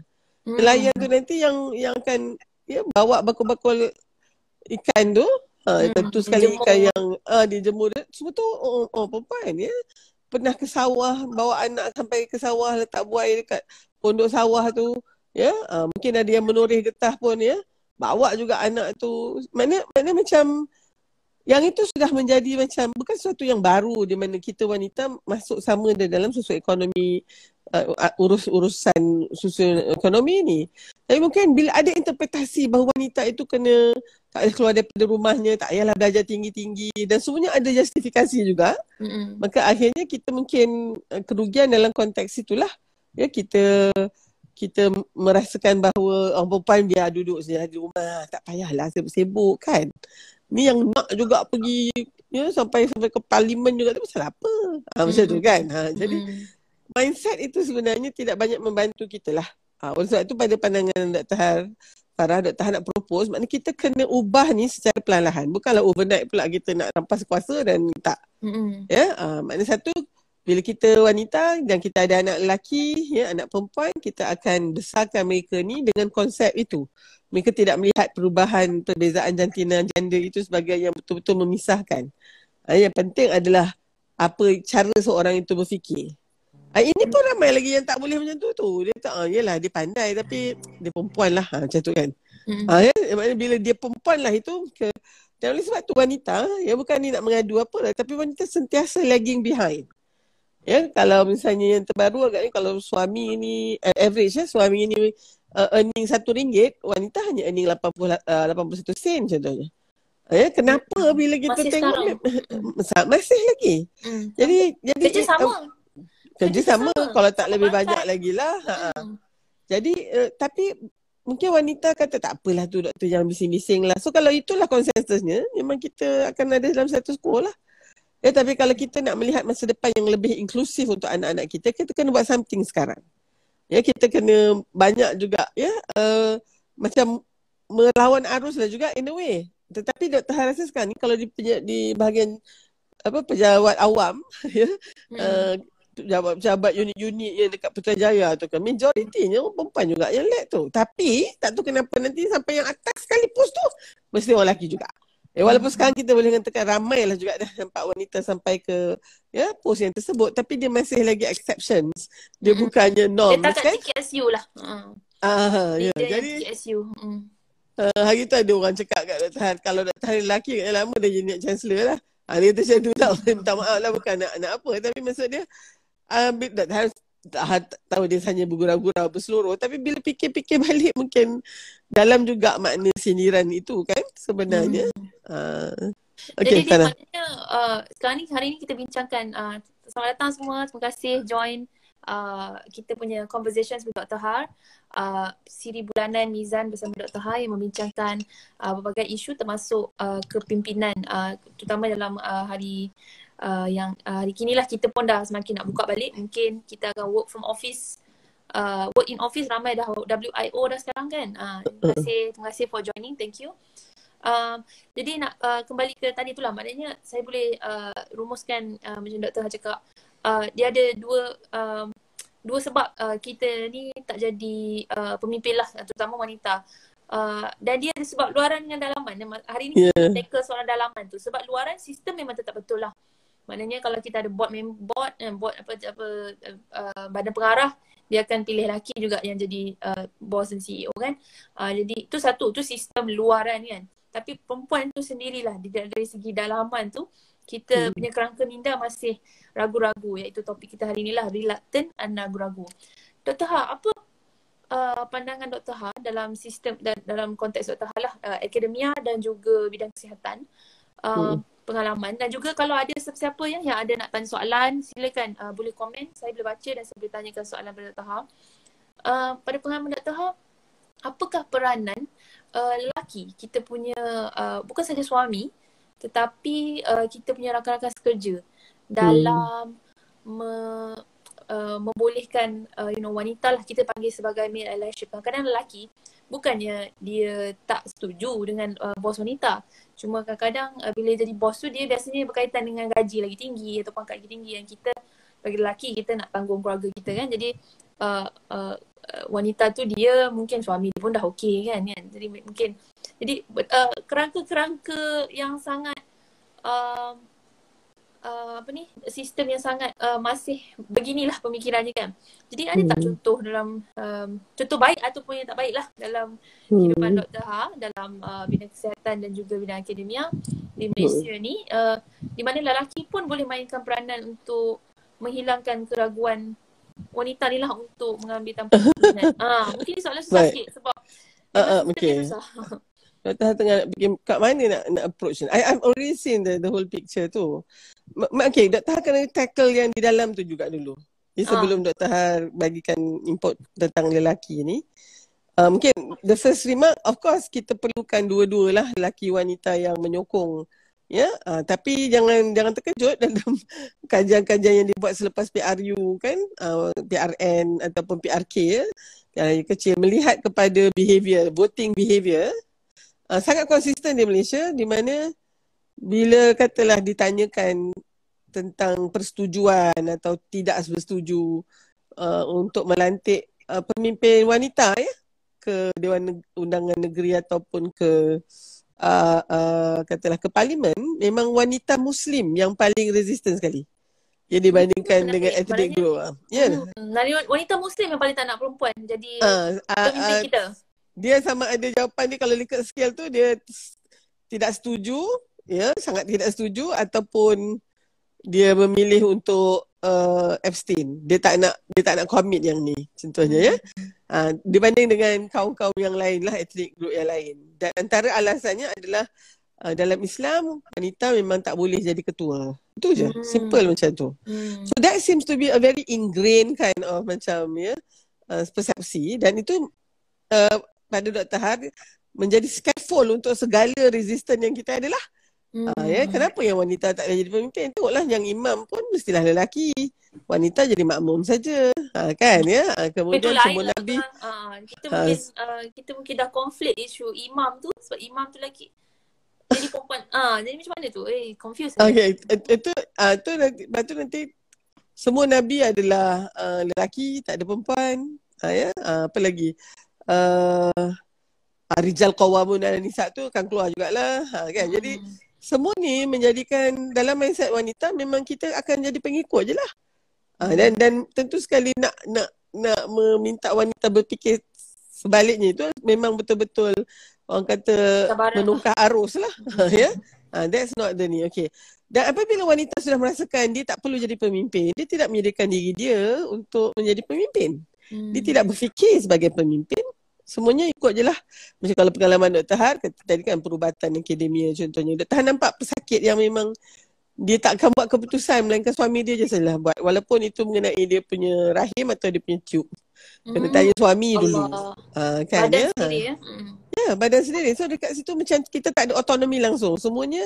Hmm. Nelayan tu nanti yang yang akan ya bawa bakul-bakul ikan tu. Ha, hmm. tentu sekali dijemur. ikan yang uh, dijemur semua tu oh, oh perempuan ya. Pernah ke sawah bawa anak sampai ke sawah letak buai dekat pondok sawah tu ya. Uh, mungkin ada yang menoreh getah pun ya. Bawa juga anak tu. Mana mana macam yang itu sudah menjadi macam bukan sesuatu yang baru di mana kita wanita masuk sama dalam sosial ekonomi uh, urus-urusan sosial ekonomi ini. Tapi mungkin bila ada interpretasi bahawa wanita itu kena tak boleh keluar daripada rumahnya, tak payahlah belajar tinggi-tinggi dan semuanya ada justifikasi juga. Mm-hmm. Maka akhirnya kita mungkin uh, kerugian dalam konteks itulah ya kita kita merasakan bahawa orang perempuan biar duduk saja di rumah, tak payahlah sibuk-sibuk kan ni yang nak juga pergi ya sampai sampai ke parlimen juga tu pasal apa ha, macam tu kan ha, jadi mindset itu sebenarnya tidak banyak membantu kita lah ha, oleh sebab itu pada pandangan Dr. Har Farah Dr. Har nak propose maknanya kita kena ubah ni secara perlahan bukanlah overnight pula kita nak rampas kuasa dan tak mm-hmm. ya ha, maknanya satu bila kita wanita dan kita ada anak lelaki, ya, anak perempuan, kita akan besarkan mereka ni dengan konsep itu. Mereka tidak melihat perubahan perbezaan jantina gender itu sebagai yang betul-betul memisahkan. Ha, yang penting adalah apa cara seorang itu berfikir. Ha, ini pun ramai lagi yang tak boleh macam tu tu. Dia tak, ah, yelah dia pandai tapi dia perempuan lah ha, macam tu kan. Hmm. Ha, ya? Bila dia perempuan lah itu, ke, dan oleh sebab tu wanita, ya bukan ni nak mengadu apa lah, tapi wanita sentiasa lagging behind. Ya, kalau misalnya yang terbaru agaknya kalau suami ni uh, average ya, suami ni uh, earning satu ringgit, wanita hanya earning 80 uh, 81 sen contohnya. Ya, kenapa hmm. bila kita masih tengok sekarang. masih lagi. Hmm. Jadi jadi kerja sama. Uh, kerja, sama. sama kalau tak sama lebih banyak lagi lah. Ha. Hmm. Jadi uh, tapi mungkin wanita kata tak apalah tu doktor yang bising-bising lah. So kalau itulah konsensusnya memang kita akan ada dalam satu sekolah. lah. Ya, tapi kalau kita nak melihat masa depan yang lebih inklusif untuk anak-anak kita, kita kena buat something sekarang. Ya, kita kena banyak juga ya uh, macam melawan arus lah juga in a way. Tetapi Dr. Han rasa sekarang ni kalau di, di bahagian apa pejabat awam <laughs> ya hmm. uh, pejabat-pejabat unit-unit yang dekat Putrajaya tu kan majoritinya perempuan juga yang led tu. Tapi tak tahu kenapa nanti sampai yang atas sekali pos tu mesti orang lelaki juga. Eh, walaupun sekarang kita boleh katakan ramai lah juga dah nampak wanita sampai ke ya pos yang tersebut tapi dia masih lagi exceptions. Dia hmm. bukannya norm dia tak kan? TKSU lah. Hmm. Ah, ya. Jadi TKSU. Hmm. Uh, hari tu ada orang cakap kat Dr. Han, kalau Dr. Han lelaki kat lama dah jadi chancellor lah. Ha, dia tu macam tu tak minta maaf lah bukan nak, nak apa. Tapi maksud dia, uh, Dr. Han tak tahu dia hanya bergurau-gurau berseluruh tapi bila fikir-fikir <laughs> balik mungkin dalam juga makna sindiran itu kan sebenarnya hmm. uh, okay, jadi dia maknanya uh, sekarang ni hari ni kita bincangkan uh, selamat datang semua terima kasih join uh, kita punya conversation with Dr. Har uh, siri bulanan Mizan bersama Dr. Har yang membincangkan uh, berbagai isu termasuk uh, kepimpinan uh, terutama dalam uh, hari uh, yang uh, hari kini lah kita pun dah semakin nak buka balik. Mungkin kita akan work from office. Uh, work in office ramai dah. WIO dah sekarang kan? Uh, terima kasih terima kasih for joining. Thank you. Uh, jadi nak uh, kembali ke tadi tu lah. Maknanya saya boleh uh, rumuskan uh, macam doktor cakap. Uh, dia ada dua uh, dua sebab uh, kita ni tak jadi uh, pemimpin lah. Terutama wanita. Uh, dan dia ada sebab luaran dengan dalaman. Hari ni yeah. kita tackle soalan dalaman tu. Sebab luaran sistem memang tetap betul lah. Maknanya kalau kita ada board member board eh, board apa apa uh, badan pengarah dia akan pilih lelaki juga yang jadi uh, boss dan CEO kan. Uh, jadi itu satu tu sistem luaran kan. Tapi perempuan tu sendirilah dari, dari segi dalaman tu kita hmm. punya kerangka minda masih ragu-ragu iaitu topik kita hari inilah reluctant and ragu-ragu. Dr. Ha, apa uh, pandangan Dr. Ha dalam sistem dan dalam konteks Dr. Ha lah uh, akademia dan juga bidang kesihatan uh, hmm pengalaman dan juga kalau ada sesiapa yang yang ada nak tanya soalan silakan uh, boleh komen saya boleh baca dan saya boleh tanyakan soalan kepada Dr. Uh, pada pengalaman Dr. Apakah peranan uh, lelaki kita punya uh, bukan saja suami tetapi uh, kita punya rakan-rakan sekerja dalam hmm. me, uh, membolehkan uh, you know wanita lah kita panggil sebagai male allyship. Kadang-kadang lelaki bukannya dia tak setuju dengan uh, bos wanita. Cuma kadang-kadang uh, bila jadi bos tu dia biasanya berkaitan dengan gaji lagi tinggi atau pangkat lagi tinggi yang kita bagi lelaki kita nak tanggung keluarga kita kan. Jadi uh, uh, wanita tu dia mungkin suami dia pun dah okey kan kan. Jadi mungkin jadi uh, kerangka-kerangka yang sangat uh, uh, apa ni sistem yang sangat uh, masih beginilah pemikirannya kan. Jadi ada hmm. tak contoh dalam um, contoh baik ataupun yang tak baik lah dalam hmm. kehidupan Dr. Ha dalam uh, bidang kesihatan dan juga bidang akademia di Malaysia hmm. ni uh, di mana lelaki pun boleh mainkan peranan untuk menghilangkan keraguan wanita ni lah untuk mengambil tampuk. <laughs> Ah, mungkin soalan susah sikit sebab uh, uh, okay. susah. Dr. tengah nak fikir kat mana nak, nak approach ni. I, I've already seen the, the whole picture tu. Okay, Dr. Har kena tackle yang di dalam tu juga dulu. Jadi sebelum uh. Dr. Har bagikan input tentang lelaki ni. Uh, mungkin the first remark, of course kita perlukan dua-dua lah lelaki wanita yang menyokong. Ya, yeah? uh, tapi jangan jangan terkejut <laughs> dalam kajian-kajian yang dibuat selepas PRU kan, uh, PRN ataupun PRK ya. Yang kecil melihat kepada behavior, voting behavior uh, sangat konsisten di Malaysia di mana bila katalah ditanyakan tentang persetujuan atau tidak bersetuju uh, untuk melantik uh, pemimpin wanita ya ke Dewan Undangan Negeri ataupun ke uh, uh, katalah ke parlimen memang wanita muslim yang paling resisten sekali yang dibandingkan hmm, dengan ethnic group. Ya. Yeah. Hmm, wanita muslim yang paling tak nak perempuan jadi uh, pemimpin uh, kita. Dia sama ada jawapan dia kalau Likert scale tu dia tidak setuju, ya, sangat tidak setuju ataupun dia memilih untuk uh, abstain. Dia tak nak dia tak nak commit yang ni contohnya ya. Uh, dibanding dengan kaum-kaum yang lain lah ethnic group yang lain. Dan antara alasannya adalah uh, dalam Islam wanita memang tak boleh jadi ketua. Itu je. Hmm. Simple macam tu. Hmm. So that seems to be a very ingrained kind of macam ya uh, persepsi dan itu uh, pada Dr. Har menjadi scaffold untuk segala resistance yang kita adalah. Hmm. Uh, ya, kenapa yang wanita tak boleh jadi pemimpin? Tengoklah yang imam pun mestilah lelaki. Wanita jadi makmum saja. Ha, kan ya? Ha, kemudian Betul semua lah, nabi. Ha, kita ha. mungkin uh, kita mungkin dah konflik isu imam tu sebab imam tu lelaki. Jadi perempuan ah jadi macam mana tu? Eh confused. Okay, itu ah tu nanti batu nanti semua nabi adalah uh, lelaki, tak ada perempuan. Ha, ya? Ha, apa lagi? Uh, Rijal Qawamun dan Nisa tu akan keluar jugalah. Ha, kan? Hmm. Jadi semua ni menjadikan dalam mindset wanita memang kita akan jadi pengikut je lah. Ha, dan dan tentu sekali nak nak nak meminta wanita berfikir sebaliknya itu memang betul-betul orang kata Sabaran. menungkah arus lah. ya. yeah? Ha, that's not the ni. Okay. Dan apabila wanita sudah merasakan dia tak perlu jadi pemimpin, dia tidak menyediakan diri dia untuk menjadi pemimpin. Hmm. Dia tidak berfikir sebagai pemimpin, semuanya ikut je lah. Macam kalau pengalaman Dr. Har, tadi kan perubatan akademia contohnya. Dr. Har nampak pesakit yang memang dia tak akan buat keputusan melainkan suami dia je salah buat. Walaupun itu mengenai dia punya rahim atau dia punya tube. Kena hmm. tanya suami Allah. dulu. Ha, kan, badan ya? sendiri ya? Hmm. Ya, badan sendiri. So dekat situ macam kita tak ada otonomi langsung. Semuanya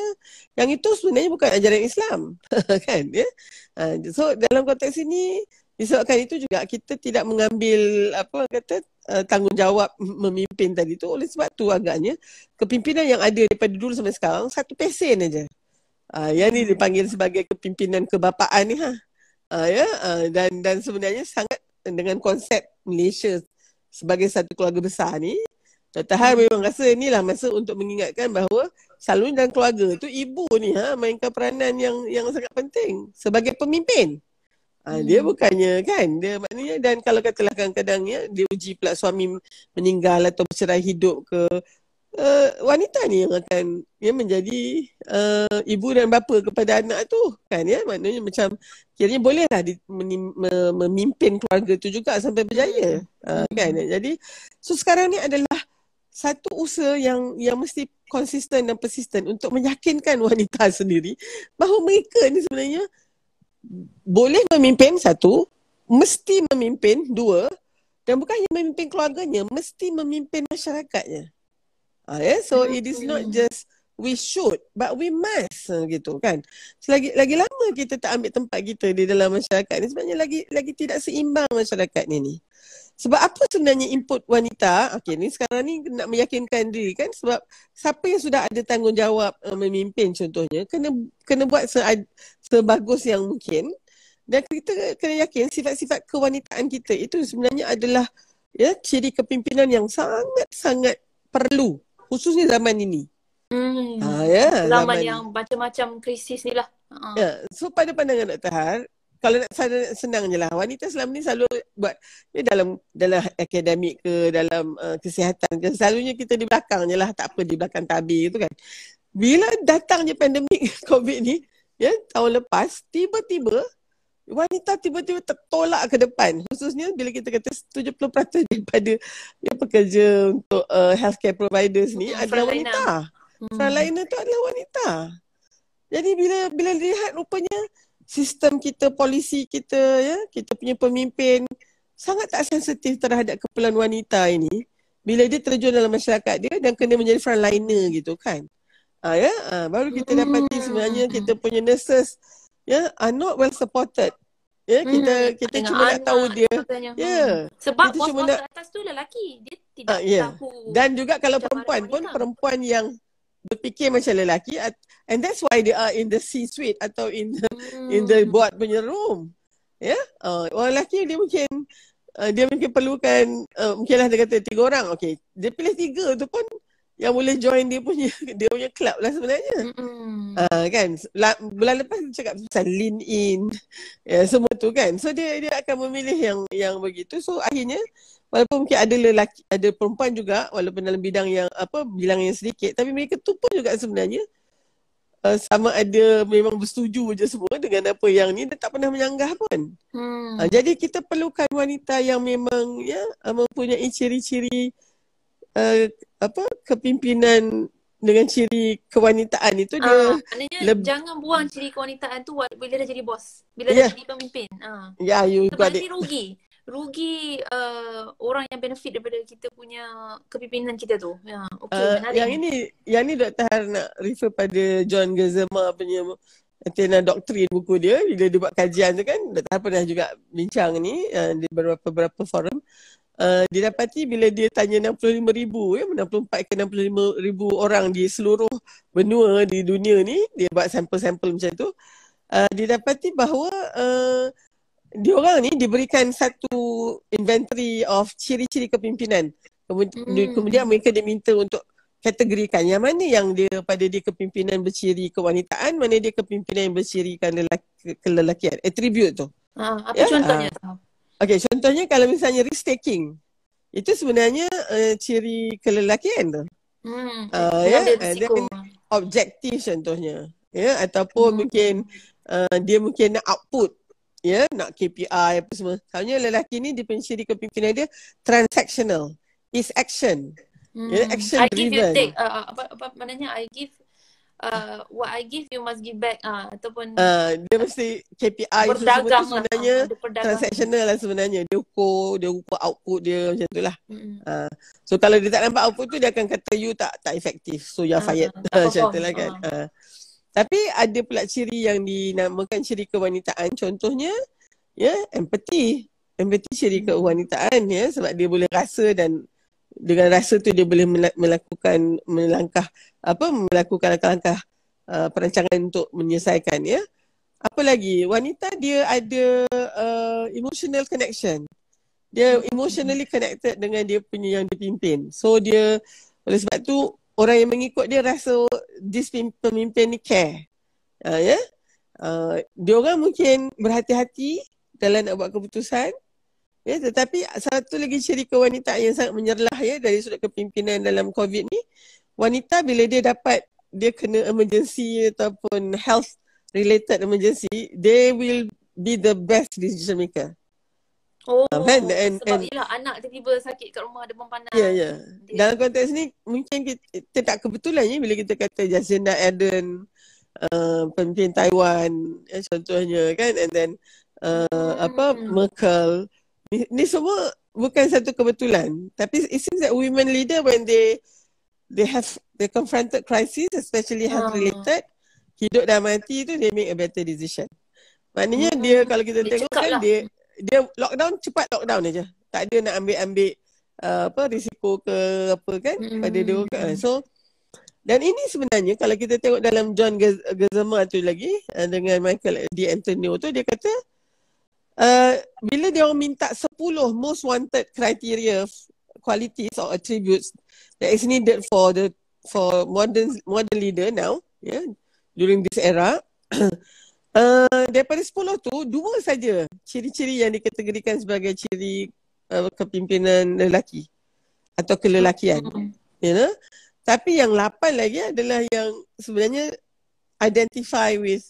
yang itu sebenarnya bukan ajaran Islam. <laughs> kan? Ya? Ha, so dalam konteks ini, disebabkan itu juga kita tidak mengambil apa kata uh, tanggungjawab memimpin tadi tu oleh sebab tu agaknya kepimpinan yang ada daripada dulu sampai sekarang satu pesen aja. Uh, yang ni dipanggil sebagai kepimpinan kebapaan ni ha. Uh, ya uh, dan dan sebenarnya sangat dengan konsep Malaysia sebagai satu keluarga besar ni Dr. Har memang rasa inilah masa untuk mengingatkan bahawa selalu dalam keluarga tu ibu ni ha mainkan peranan yang yang sangat penting sebagai pemimpin. Ha, dia bukannya kan dia maknanya dan kalau katalah kadang-kadang ya dia uji pula suami meninggal atau bercerai hidup ke uh, wanita ni yang akan ya menjadi uh, ibu dan bapa kepada anak tu kan ya. Maknanya macam kiranya bolehlah di, menim, memimpin keluarga tu juga sampai berjaya uh, kan jadi so sekarang ni adalah satu usaha yang yang mesti konsisten dan persisten untuk meyakinkan <laughs> wanita sendiri bahawa mereka ni sebenarnya boleh memimpin satu, mesti memimpin dua, dan bukan hanya memimpin keluarganya, mesti memimpin masyarakatnya. Ah, yeah? So it is not just we should, but we must ah, gitu kan. Selagi lagi lama kita tak ambil tempat kita di dalam masyarakat ni sebenarnya lagi lagi tidak seimbang masyarakat ni ni. Sebab apa sebenarnya input wanita? Okey ni sekarang ni nak meyakinkan diri kan sebab siapa yang sudah ada tanggungjawab uh, memimpin contohnya kena kena buat se sebagus yang mungkin dan kita kena yakin sifat-sifat kewanitaan kita itu sebenarnya adalah ya ciri kepimpinan yang sangat-sangat perlu khususnya zaman ini. Hmm. Ha, ya, zaman, zaman yang macam-macam krisis ni lah. Uh. Ya, so pada pandangan Dr. Har, kalau nak senang je lah. Wanita selama ni selalu buat ya, dalam dalam akademik ke dalam uh, kesihatan ke selalunya kita di belakang je lah. Tak apa di belakang tabir tu kan. Bila datangnya pandemik <laughs> covid ni ya tahun lepas tiba-tiba wanita tiba-tiba tertolak ke depan. Khususnya bila kita kata 70% daripada ya, pekerja untuk uh, healthcare providers ni hmm, adalah wanita. Hmm. frontliner tu adalah wanita. Jadi bila bila lihat rupanya sistem kita, polisi kita, ya, kita punya pemimpin sangat tak sensitif terhadap keperluan wanita ini bila dia terjun dalam masyarakat dia dan kena menjadi frontliner gitu kan. Ha, ya, ha, baru kita dapati sebenarnya kita punya nurses ya are not well supported. Ya, kita hmm, kita cuma nak tahu dia. Ya. Sebab kita bos-bos nak, atas tu lelaki. Dia tidak ha, yeah. tahu. Dan juga kalau perempuan pun perempuan yang berfikir macam lelaki and that's why they are in the C-suite atau in the hmm. in the board punya room. Ya, yeah? uh, orang lelaki dia mungkin uh, dia mungkin perlukan uh, mungkinlah dia kata tiga orang. Okay, dia pilih tiga tu pun yang boleh join dia punya <laughs> dia punya club lah sebenarnya. Mm-hmm. Uh, kan La, bulan lepas dia cakap pasal lean in ya semua tu kan. So dia dia akan memilih yang yang begitu. So akhirnya walaupun mungkin ada lelaki ada perempuan juga walaupun dalam bidang yang apa bilang yang sedikit tapi mereka tu pun juga sebenarnya uh, sama ada memang bersetuju je semua dengan apa yang ni dia tak pernah menyanggah pun. Hmm. Uh, jadi kita perlukan wanita yang memang ya uh, mempunyai ciri-ciri uh, apa kepimpinan dengan ciri kewanitaan itu dia uh, leb- jangan buang ciri kewanitaan tu bila dah jadi bos bila yeah. dah jadi pemimpin ah uh. yeah you Sebab got it rugi rugi uh, orang yang benefit daripada kita punya kepimpinan kita tu. Ya okey uh, yang ini yang ni doktor nak refer pada John Gezema punya Athena Doctrine buku dia. Bila dia buat kajian tu kan doktor pernah juga bincang ni uh, di beberapa beberapa forum. Uh, didapati bila dia tanya 65 ribu ya, 64 ke 65 ribu orang di seluruh benua di dunia ni dia buat sampel-sampel macam tu. Uh, didapati bahawa uh, dia orang ni diberikan satu inventory of ciri-ciri kepimpinan kemudian, hmm. kemudian mereka diminta untuk kategorikan yang mana yang dia pada dia kepimpinan berciri kewanitaan mana dia kepimpinan yang bercirikan lelaki, kelelakian attribute tu uh, apa ya? contohnya uh, Okay, contohnya kalau misalnya risk taking, itu sebenarnya uh, ciri kelelakian tu. Hmm. Uh, ya, yeah? dan objektif contohnya, ya, ataupun hmm. mungkin uh, dia mungkin nak output, ya, yeah? nak KPI apa semua. Soalnya lelaki ni dia ciri kepimpinan dia transactional, is action, hmm. yeah? action driven. I give you take, uh, apa apa maknanya I give uh, what I give you must give back uh, ataupun uh, dia mesti KPI berdagang lah, sebenarnya uh, transactional lah sebenarnya dia ukur dia ukur output dia macam tu lah mm-hmm. uh, so kalau dia tak nampak output tu dia akan kata you tak tak efektif so you are fired uh, <laughs> macam tu lah kan uh. Uh. Tapi ada pula ciri yang dinamakan ciri kewanitaan contohnya ya empathy empathy ciri mm-hmm. kewanitaan ya sebab dia boleh rasa dan dengan rasa tu dia boleh melakukan melangkah apa melakukan langkah-langkah uh, perancangan untuk menyelesaikan ya. Apa lagi? Wanita dia ada uh, emotional connection. Dia emotionally connected dengan dia punya yang dipimpin. So dia oleh sebab tu orang yang mengikut dia rasa this pemimpin ni care. Uh, ya. Yeah? Uh, dia orang mungkin berhati-hati dalam nak buat keputusan. Ya, tetapi satu lagi ciri kewanitaan yang sangat menyerlah ya dari sudut kepimpinan dalam COVID ni, wanita bila dia dapat dia kena emergency ataupun health related emergency, they will be the best decision maker. Oh, um, and, and, sebab and, ialah anak tiba-tiba sakit kat rumah demam panas. Ya, yeah, ya. Yeah. Dalam konteks ni, mungkin kita, kita tak kebetulan ya bila kita kata Jacinda Ardern, uh, pemimpin Taiwan, ya, contohnya kan, and then uh, hmm. apa Merkel, Ni, ni semua bukan satu kebetulan. Tapi it seems that women leader when they they have they confronted crisis, especially health ah. related, hidup dan mati tu they make a better decision. Maknanya hmm. dia kalau kita dia tengok kan lah. dia dia lockdown cepat lockdown aja. Tak ada nak ambil-ambil uh, apa risiko ke apa kan hmm. pada dia kan. So dan ini sebenarnya kalau kita tengok dalam John Gezema tu lagi uh, dengan Michael D. Antonio tu dia kata Uh, bila dia orang minta 10 most wanted criteria qualities or attributes that is needed for the for modern modern leader now yeah during this era <clears throat> uh, daripada 10 tu dua saja ciri-ciri yang dikategorikan sebagai ciri uh, kepimpinan lelaki atau kelelakian mm-hmm. you know tapi yang lapan lagi adalah yang sebenarnya identify with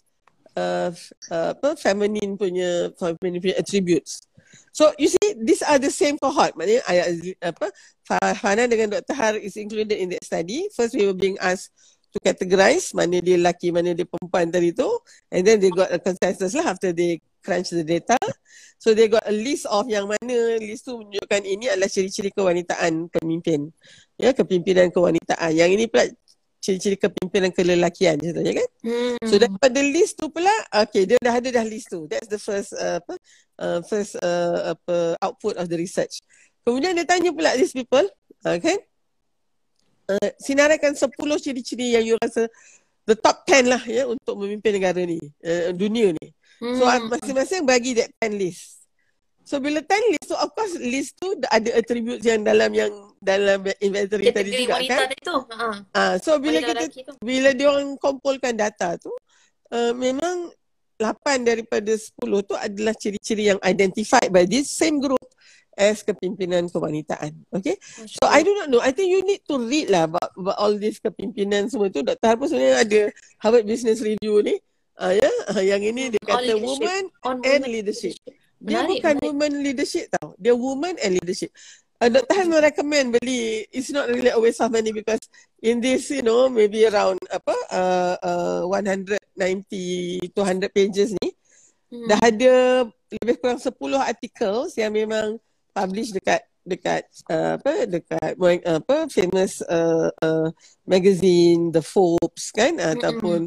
uh, uh, apa feminine punya feminine punya attributes. So you see these are the same cohort. Maknanya ayat apa Farhana dengan Dr. Har is included in that study. First we were being asked to categorize mana dia lelaki, mana dia perempuan tadi tu. And then they got a consensus lah after they crunch the data. So they got a list of yang mana list tu menunjukkan ini adalah ciri-ciri kewanitaan pemimpin. Ya, kepimpinan kewanitaan. Yang ini pula ciri-ciri kepimpinan kelelakian contohnya kan. Hmm. So daripada list tu pula okay dia dah ada dah list tu. That's the first uh, apa uh, first uh, apa output of the research. Kemudian dia tanya pula these people, okay? Uh, sinaraikan 10 ciri-ciri yang you rasa the top 10 lah ya untuk memimpin negara ni, uh, dunia ni. Hmm. So masing-masing bagi that 10 list. So bila 10 list, so of course list tu ada attributes yang dalam yang dalam inventory tadi juga kan. Itu. Uh-huh. Uh, so bila kita bila dia orang kumpulkan data tu, uh, memang 8 daripada 10 tu adalah ciri-ciri yang identified by this same group as kepimpinan kewanitaan. Okay. So I do not know. I think you need to read lah about, about all this kepimpinan semua tu. Dr. Harpo sebenarnya ada Harvard Business Review ni. Uh, ya, yeah? uh, yang ini dia kata woman and leadership. Dia menarik, bukan menarik. woman leadership tau. Dia woman and leadership. Uh, Dr. Han recommend beli. It's not really a waste of money because in this, you know, maybe around apa, uh, uh, 190, 200 pages ni, hmm. dah ada lebih kurang 10 articles yang memang publish dekat dekat uh, apa dekat uh, apa famous uh, uh, magazine the Forbes kan? Mm-hmm. ataupun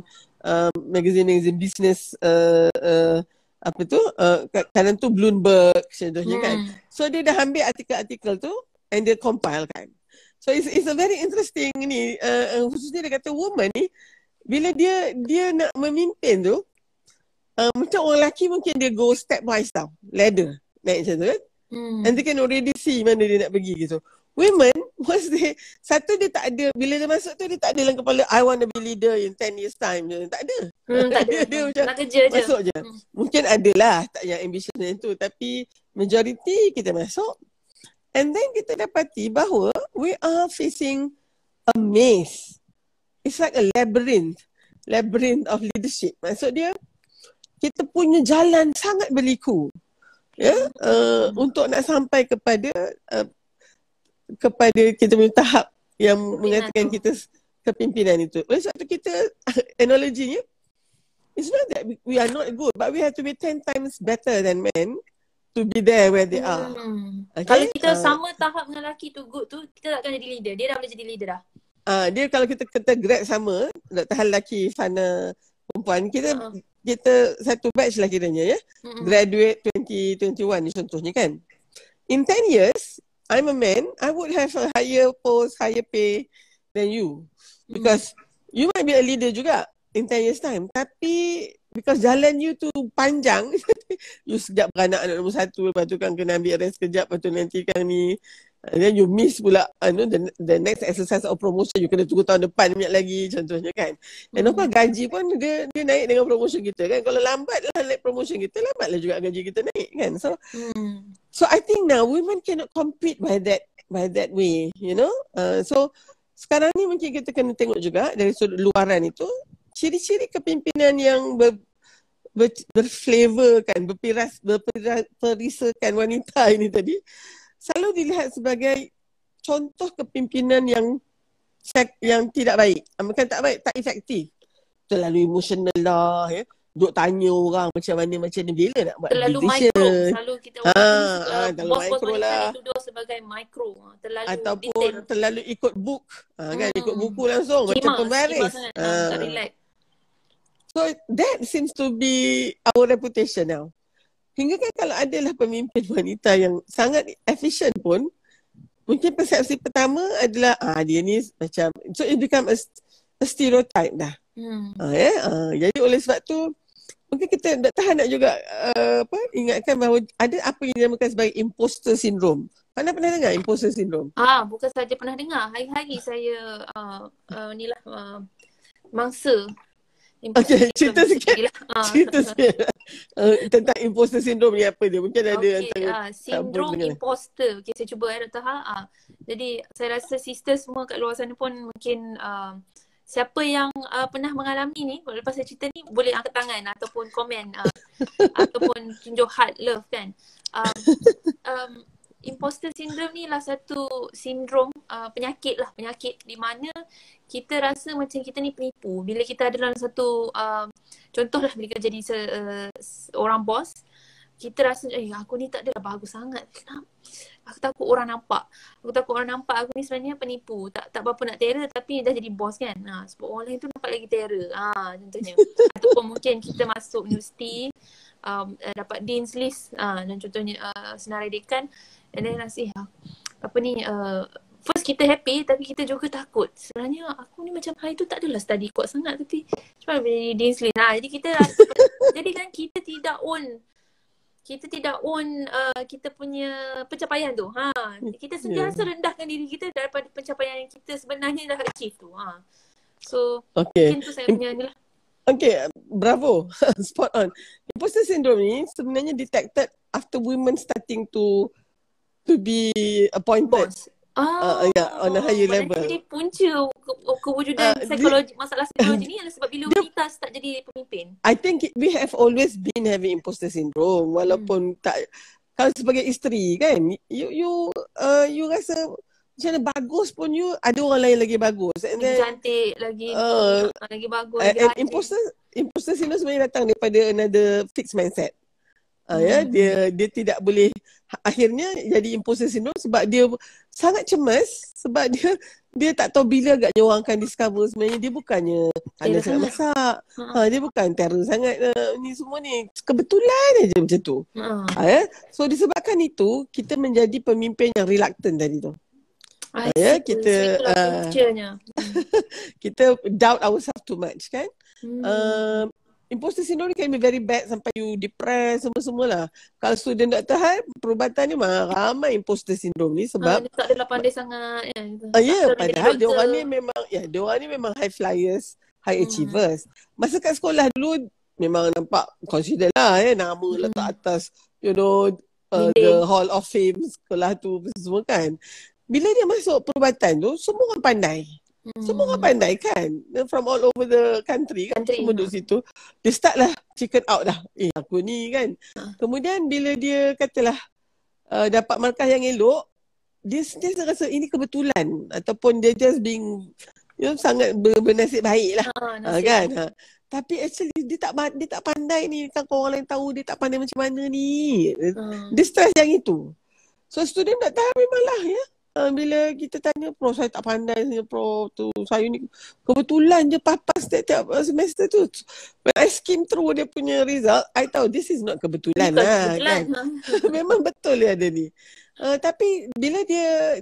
uh, magazine magazine business uh, uh, apa tu? Uh, kadang tu Bloomberg contohnya mm. kan? So dia dah ambil artikel-artikel tu and dia compile kan? So it's, it's a very interesting ni uh, khususnya dia kata woman ni bila dia dia nak memimpin tu uh, macam orang lelaki mungkin dia go step by step ladder. Naik macam tu kan Hmm. And they can already see mana dia nak pergi gitu. Women, <laughs> once they, satu dia tak ada, bila dia masuk tu dia tak ada dalam kepala, I want to be leader in 10 years time. Tak ada. Hmm, tak <laughs> ada. dia, dia macam nak kerja masuk je. je. Hmm. Mungkin adalah tak yang ambition macam tu. Tapi majority kita masuk. And then kita dapati bahawa we are facing a maze. It's like a labyrinth. Labyrinth of leadership. Maksud dia, kita punya jalan sangat berliku ya uh, untuk nak sampai kepada uh, kepada kita punya tahap yang kepimpinan mengatakan tu. kita kepimpinan itu. Oleh sebab tu kita <laughs> analoginya it's not that we are not good but we have to be 10 times better than men to be there where they are. Hmm. Okay? Kalau kita uh, sama tahap dengan lelaki tu good tu kita takkan jadi leader. Dia dah boleh jadi leader dah. Ah uh, dia kalau kita kita grad sama tahap lelaki Fana perempuan kita uh kita satu batch lah kiranya ya. Mm-hmm. Graduate 2021 ni contohnya kan. In 10 years, I'm a man, I would have a higher post, higher pay than you. Because mm-hmm. you might be a leader juga in 10 years time. Tapi because jalan you tu panjang, <laughs> you sekejap beranak anak nombor satu, lepas tu kan kena ambil rest sekejap, lepas tu nanti kan ni then you miss pula uh, know, the, the next exercise of promotion you kena tunggu tahun depan banyak lagi contohnya kan. And mm-hmm. gaji pun dia dia naik dengan promotion kita kan. Kalau lambat lah naik promotion kita, lambat lah juga gaji kita naik kan. So mm. so I think now women cannot compete by that by that way, you know. Uh, so sekarang ni mungkin kita kena tengok juga dari sudut luaran itu ciri-ciri kepimpinan yang ber, ber, berflavor kan, berpiras, berperisakan wanita ini tadi selalu dilihat sebagai contoh kepimpinan yang yang tidak baik. Ah, bukan tak baik, tak efektif. Terlalu emosional lah ya. Duk tanya orang macam mana macam ni bila nak buat terlalu decision. Micro. Selalu kita ha, ha, terlalu micro lah. Duduk sebagai micro. Terlalu Ataupun detail. terlalu ikut book. Ha, kan? Hmm. Ikut buku langsung. Kima, macam pembaris. Ha. So that seems to be our reputation now. Hingga kan kalau adalah pemimpin <laughs> wanita yang sangat efisien pun, mungkin persepsi pertama adalah ah dia ni macam so it become a, a stereotype dah. Hmm. Ah, ya? ah, jadi oleh sebab tu mungkin kita tak tahan nak juga uh, apa ingatkan bahawa ada apa yang dinamakan sebagai imposter syndrome. Anda pernah dengar imposter syndrome? Ah, bukan saja pernah dengar. Hari-hari saya uh, uh, ni lah uh, mangsa Okay, cerita sikit. Uh. <laughs> Cerita sikit. Uh, tentang imposter syndrome ni apa dia? Mungkin ada okay, antara... Uh, sindrom imposter. Okay, saya cuba ya, Dr. Ha. Uh, jadi, saya rasa sister semua kat luar sana pun mungkin... Uh, siapa yang uh, pernah mengalami ni, lepas saya cerita ni, boleh angkat tangan ataupun komen. Uh, <laughs> ataupun tunjuk heart love kan. Um, um, imposter syndrome ni lah satu sindrom uh, penyakit lah. Penyakit di mana kita rasa macam kita ni penipu. Bila kita ada dalam satu uh, contohlah bila kita jadi se, uh, orang bos kita rasa eh aku ni tak adalah bagus sangat. Kenapa? Aku takut orang nampak. Aku takut orang nampak aku ni sebenarnya penipu. Tak tak apa nak terror tapi dah jadi bos kan? Ha, sebab orang lain tu nampak lagi terror. Ha, contohnya. <laughs> Ataupun mungkin kita masuk universiti um, uh, dapat dean's list. Uh, dan contohnya uh, senarai dekan and then rasa eh, apa ni uh, first kita happy tapi kita juga takut. Sebenarnya aku ni macam hari tu tak adalah study kuat sangat tapi cuma jadi Dinsley. Nah, jadi kita rasa, <laughs> jadi kan kita tidak own kita tidak own uh, kita punya pencapaian tu. Ha, kita sentiasa yeah. rendahkan diri kita daripada pencapaian yang kita sebenarnya dah achieve tu. Ha. So, okay. mungkin tu saya punya ni lah. Okay, bravo. <laughs> Spot on. Imposter syndrome ni sebenarnya detected after women starting to to be appointed. Boss. Ah, uh, yeah, on a higher level. Jadi punca ke- kewujudan uh, psikologi, di, masalah psikologi ni adalah sebab bila <laughs> wanita start jadi pemimpin. I think we have always been having imposter syndrome walaupun hmm. tak kalau sebagai isteri kan you you uh, you rasa macam mana bagus pun you ada orang lain lagi bagus and then, cantik lagi uh, lagi bagus uh, and imposter imposter syndrome sebenarnya datang daripada another fixed mindset Uh, ya hmm. dia dia tidak boleh akhirnya jadi imposter syndrome sebab dia sangat cemas sebab dia dia tak tahu bila agaknya orang akan discover sebenarnya dia bukannya ada sangat masak. Ha. ha dia bukan terror sangat uh, ni semua ni kebetulan aja macam tu. Ha. ha ya. So disebabkan itu kita menjadi pemimpin yang reluctant tadi tu. Ha, ya kita uh, <laughs> kita doubt ourselves too much kan. Hmm. Uh, imposter syndrome ni can be very bad sampai you depressed semua-semua lah. Kalau student tak tahan, perubatan ni memang ramai imposter syndrome ni sebab ha, tak adalah pandai sangat ya. Ah, ya, yeah, padahal dia orang ni memang ya, dia orang ni memang high flyers, high hmm. achievers. Masa kat sekolah dulu memang nampak consider lah eh nama hmm. letak atas you know uh, the hall of fame sekolah tu semua kan. Bila dia masuk perubatan tu semua orang pandai. Hmm. Semua orang pandai kan From all over the country kan country. Semua duduk situ Dia start lah chicken out dah Eh aku ni kan ha. Kemudian bila dia katalah uh, Dapat markah yang elok Dia sentiasa rasa ini kebetulan Ataupun dia just being you know, Sangat ber- bernasib baik lah ha, ha, kan ha. Tapi actually dia tak dia tak pandai ni kan orang lain tahu dia tak pandai macam mana ni. Hmm. Dia stress yang itu. So student tak tahu memanglah ya uh, bila kita tanya pro saya tak pandai saya pro tu saya ni kebetulan je papas setiap semester tu when I skim through dia punya result I tahu this is not kebetulan Bukan lah kebetulan. kan <laughs> memang betul dia ada ni uh, tapi bila dia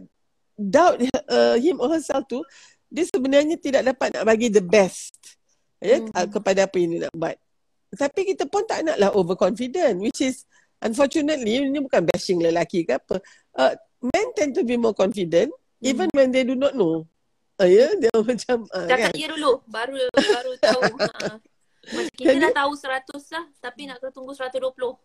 doubt uh, him or herself tu dia sebenarnya tidak dapat nak bagi the best ya hmm. uh, kepada apa yang dia nak buat tapi kita pun tak naklah overconfident which is unfortunately ini bukan bashing lelaki ke apa uh, men tend to be more confident hmm. even when they do not know. Uh, ya, yeah, dia <laughs> macam uh, Cakap kan? dia dulu, baru baru tahu. <laughs> uh. kita Jadi, dah tahu 100 lah, tapi nak kena tunggu 120. Baru,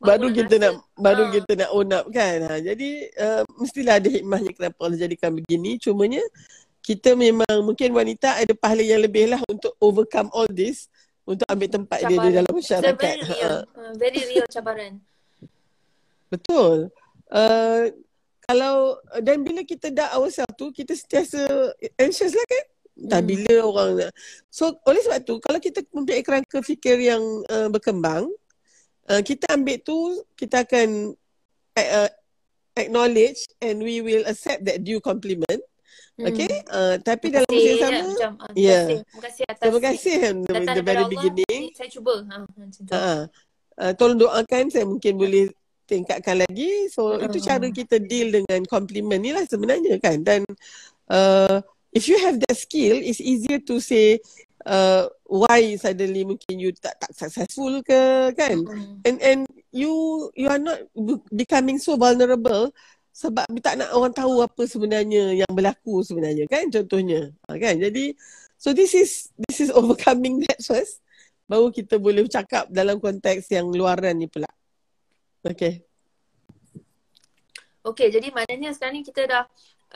baru kita nak baru ha. kita nak own up kan. Ha, jadi uh, mestilah ada hikmahnya kenapa Allah jadikan begini. Cumanya kita memang mungkin wanita ada pahala yang lebih lah untuk overcome all this untuk ambil tempat cabaran. dia di dalam masyarakat. Very real, uh, very real cabaran. Betul. Uh, kalau dan bila kita dah ourselves tu kita sentiasa anxious lah kan tak hmm. bila orang nak. so oleh sebab tu kalau kita mempunyai kerangka fikir yang uh, berkembang uh, kita ambil tu kita akan uh, acknowledge and we will accept that due compliment hmm. Okay, uh, tapi dalam masa yang sama, ya, uh, yeah. terima kasih atas terima kasih the, the very beginning. Saya cuba. Ha, uh, uh, tolong doakan saya mungkin boleh tingkatkan lagi. So uh. itu cara kita deal dengan compliment ni lah sebenarnya kan. Dan uh, if you have that skill, it's easier to say uh, why suddenly mungkin you tak tak successful ke kan. Uh. And and you you are not becoming so vulnerable sebab tak nak orang tahu apa sebenarnya yang berlaku sebenarnya kan contohnya. Ha, kan. Jadi so this is this is <laughs> overcoming that first baru kita boleh bercakap dalam konteks yang luaran ni pula. Okay. Okay, jadi maknanya sekarang ni kita dah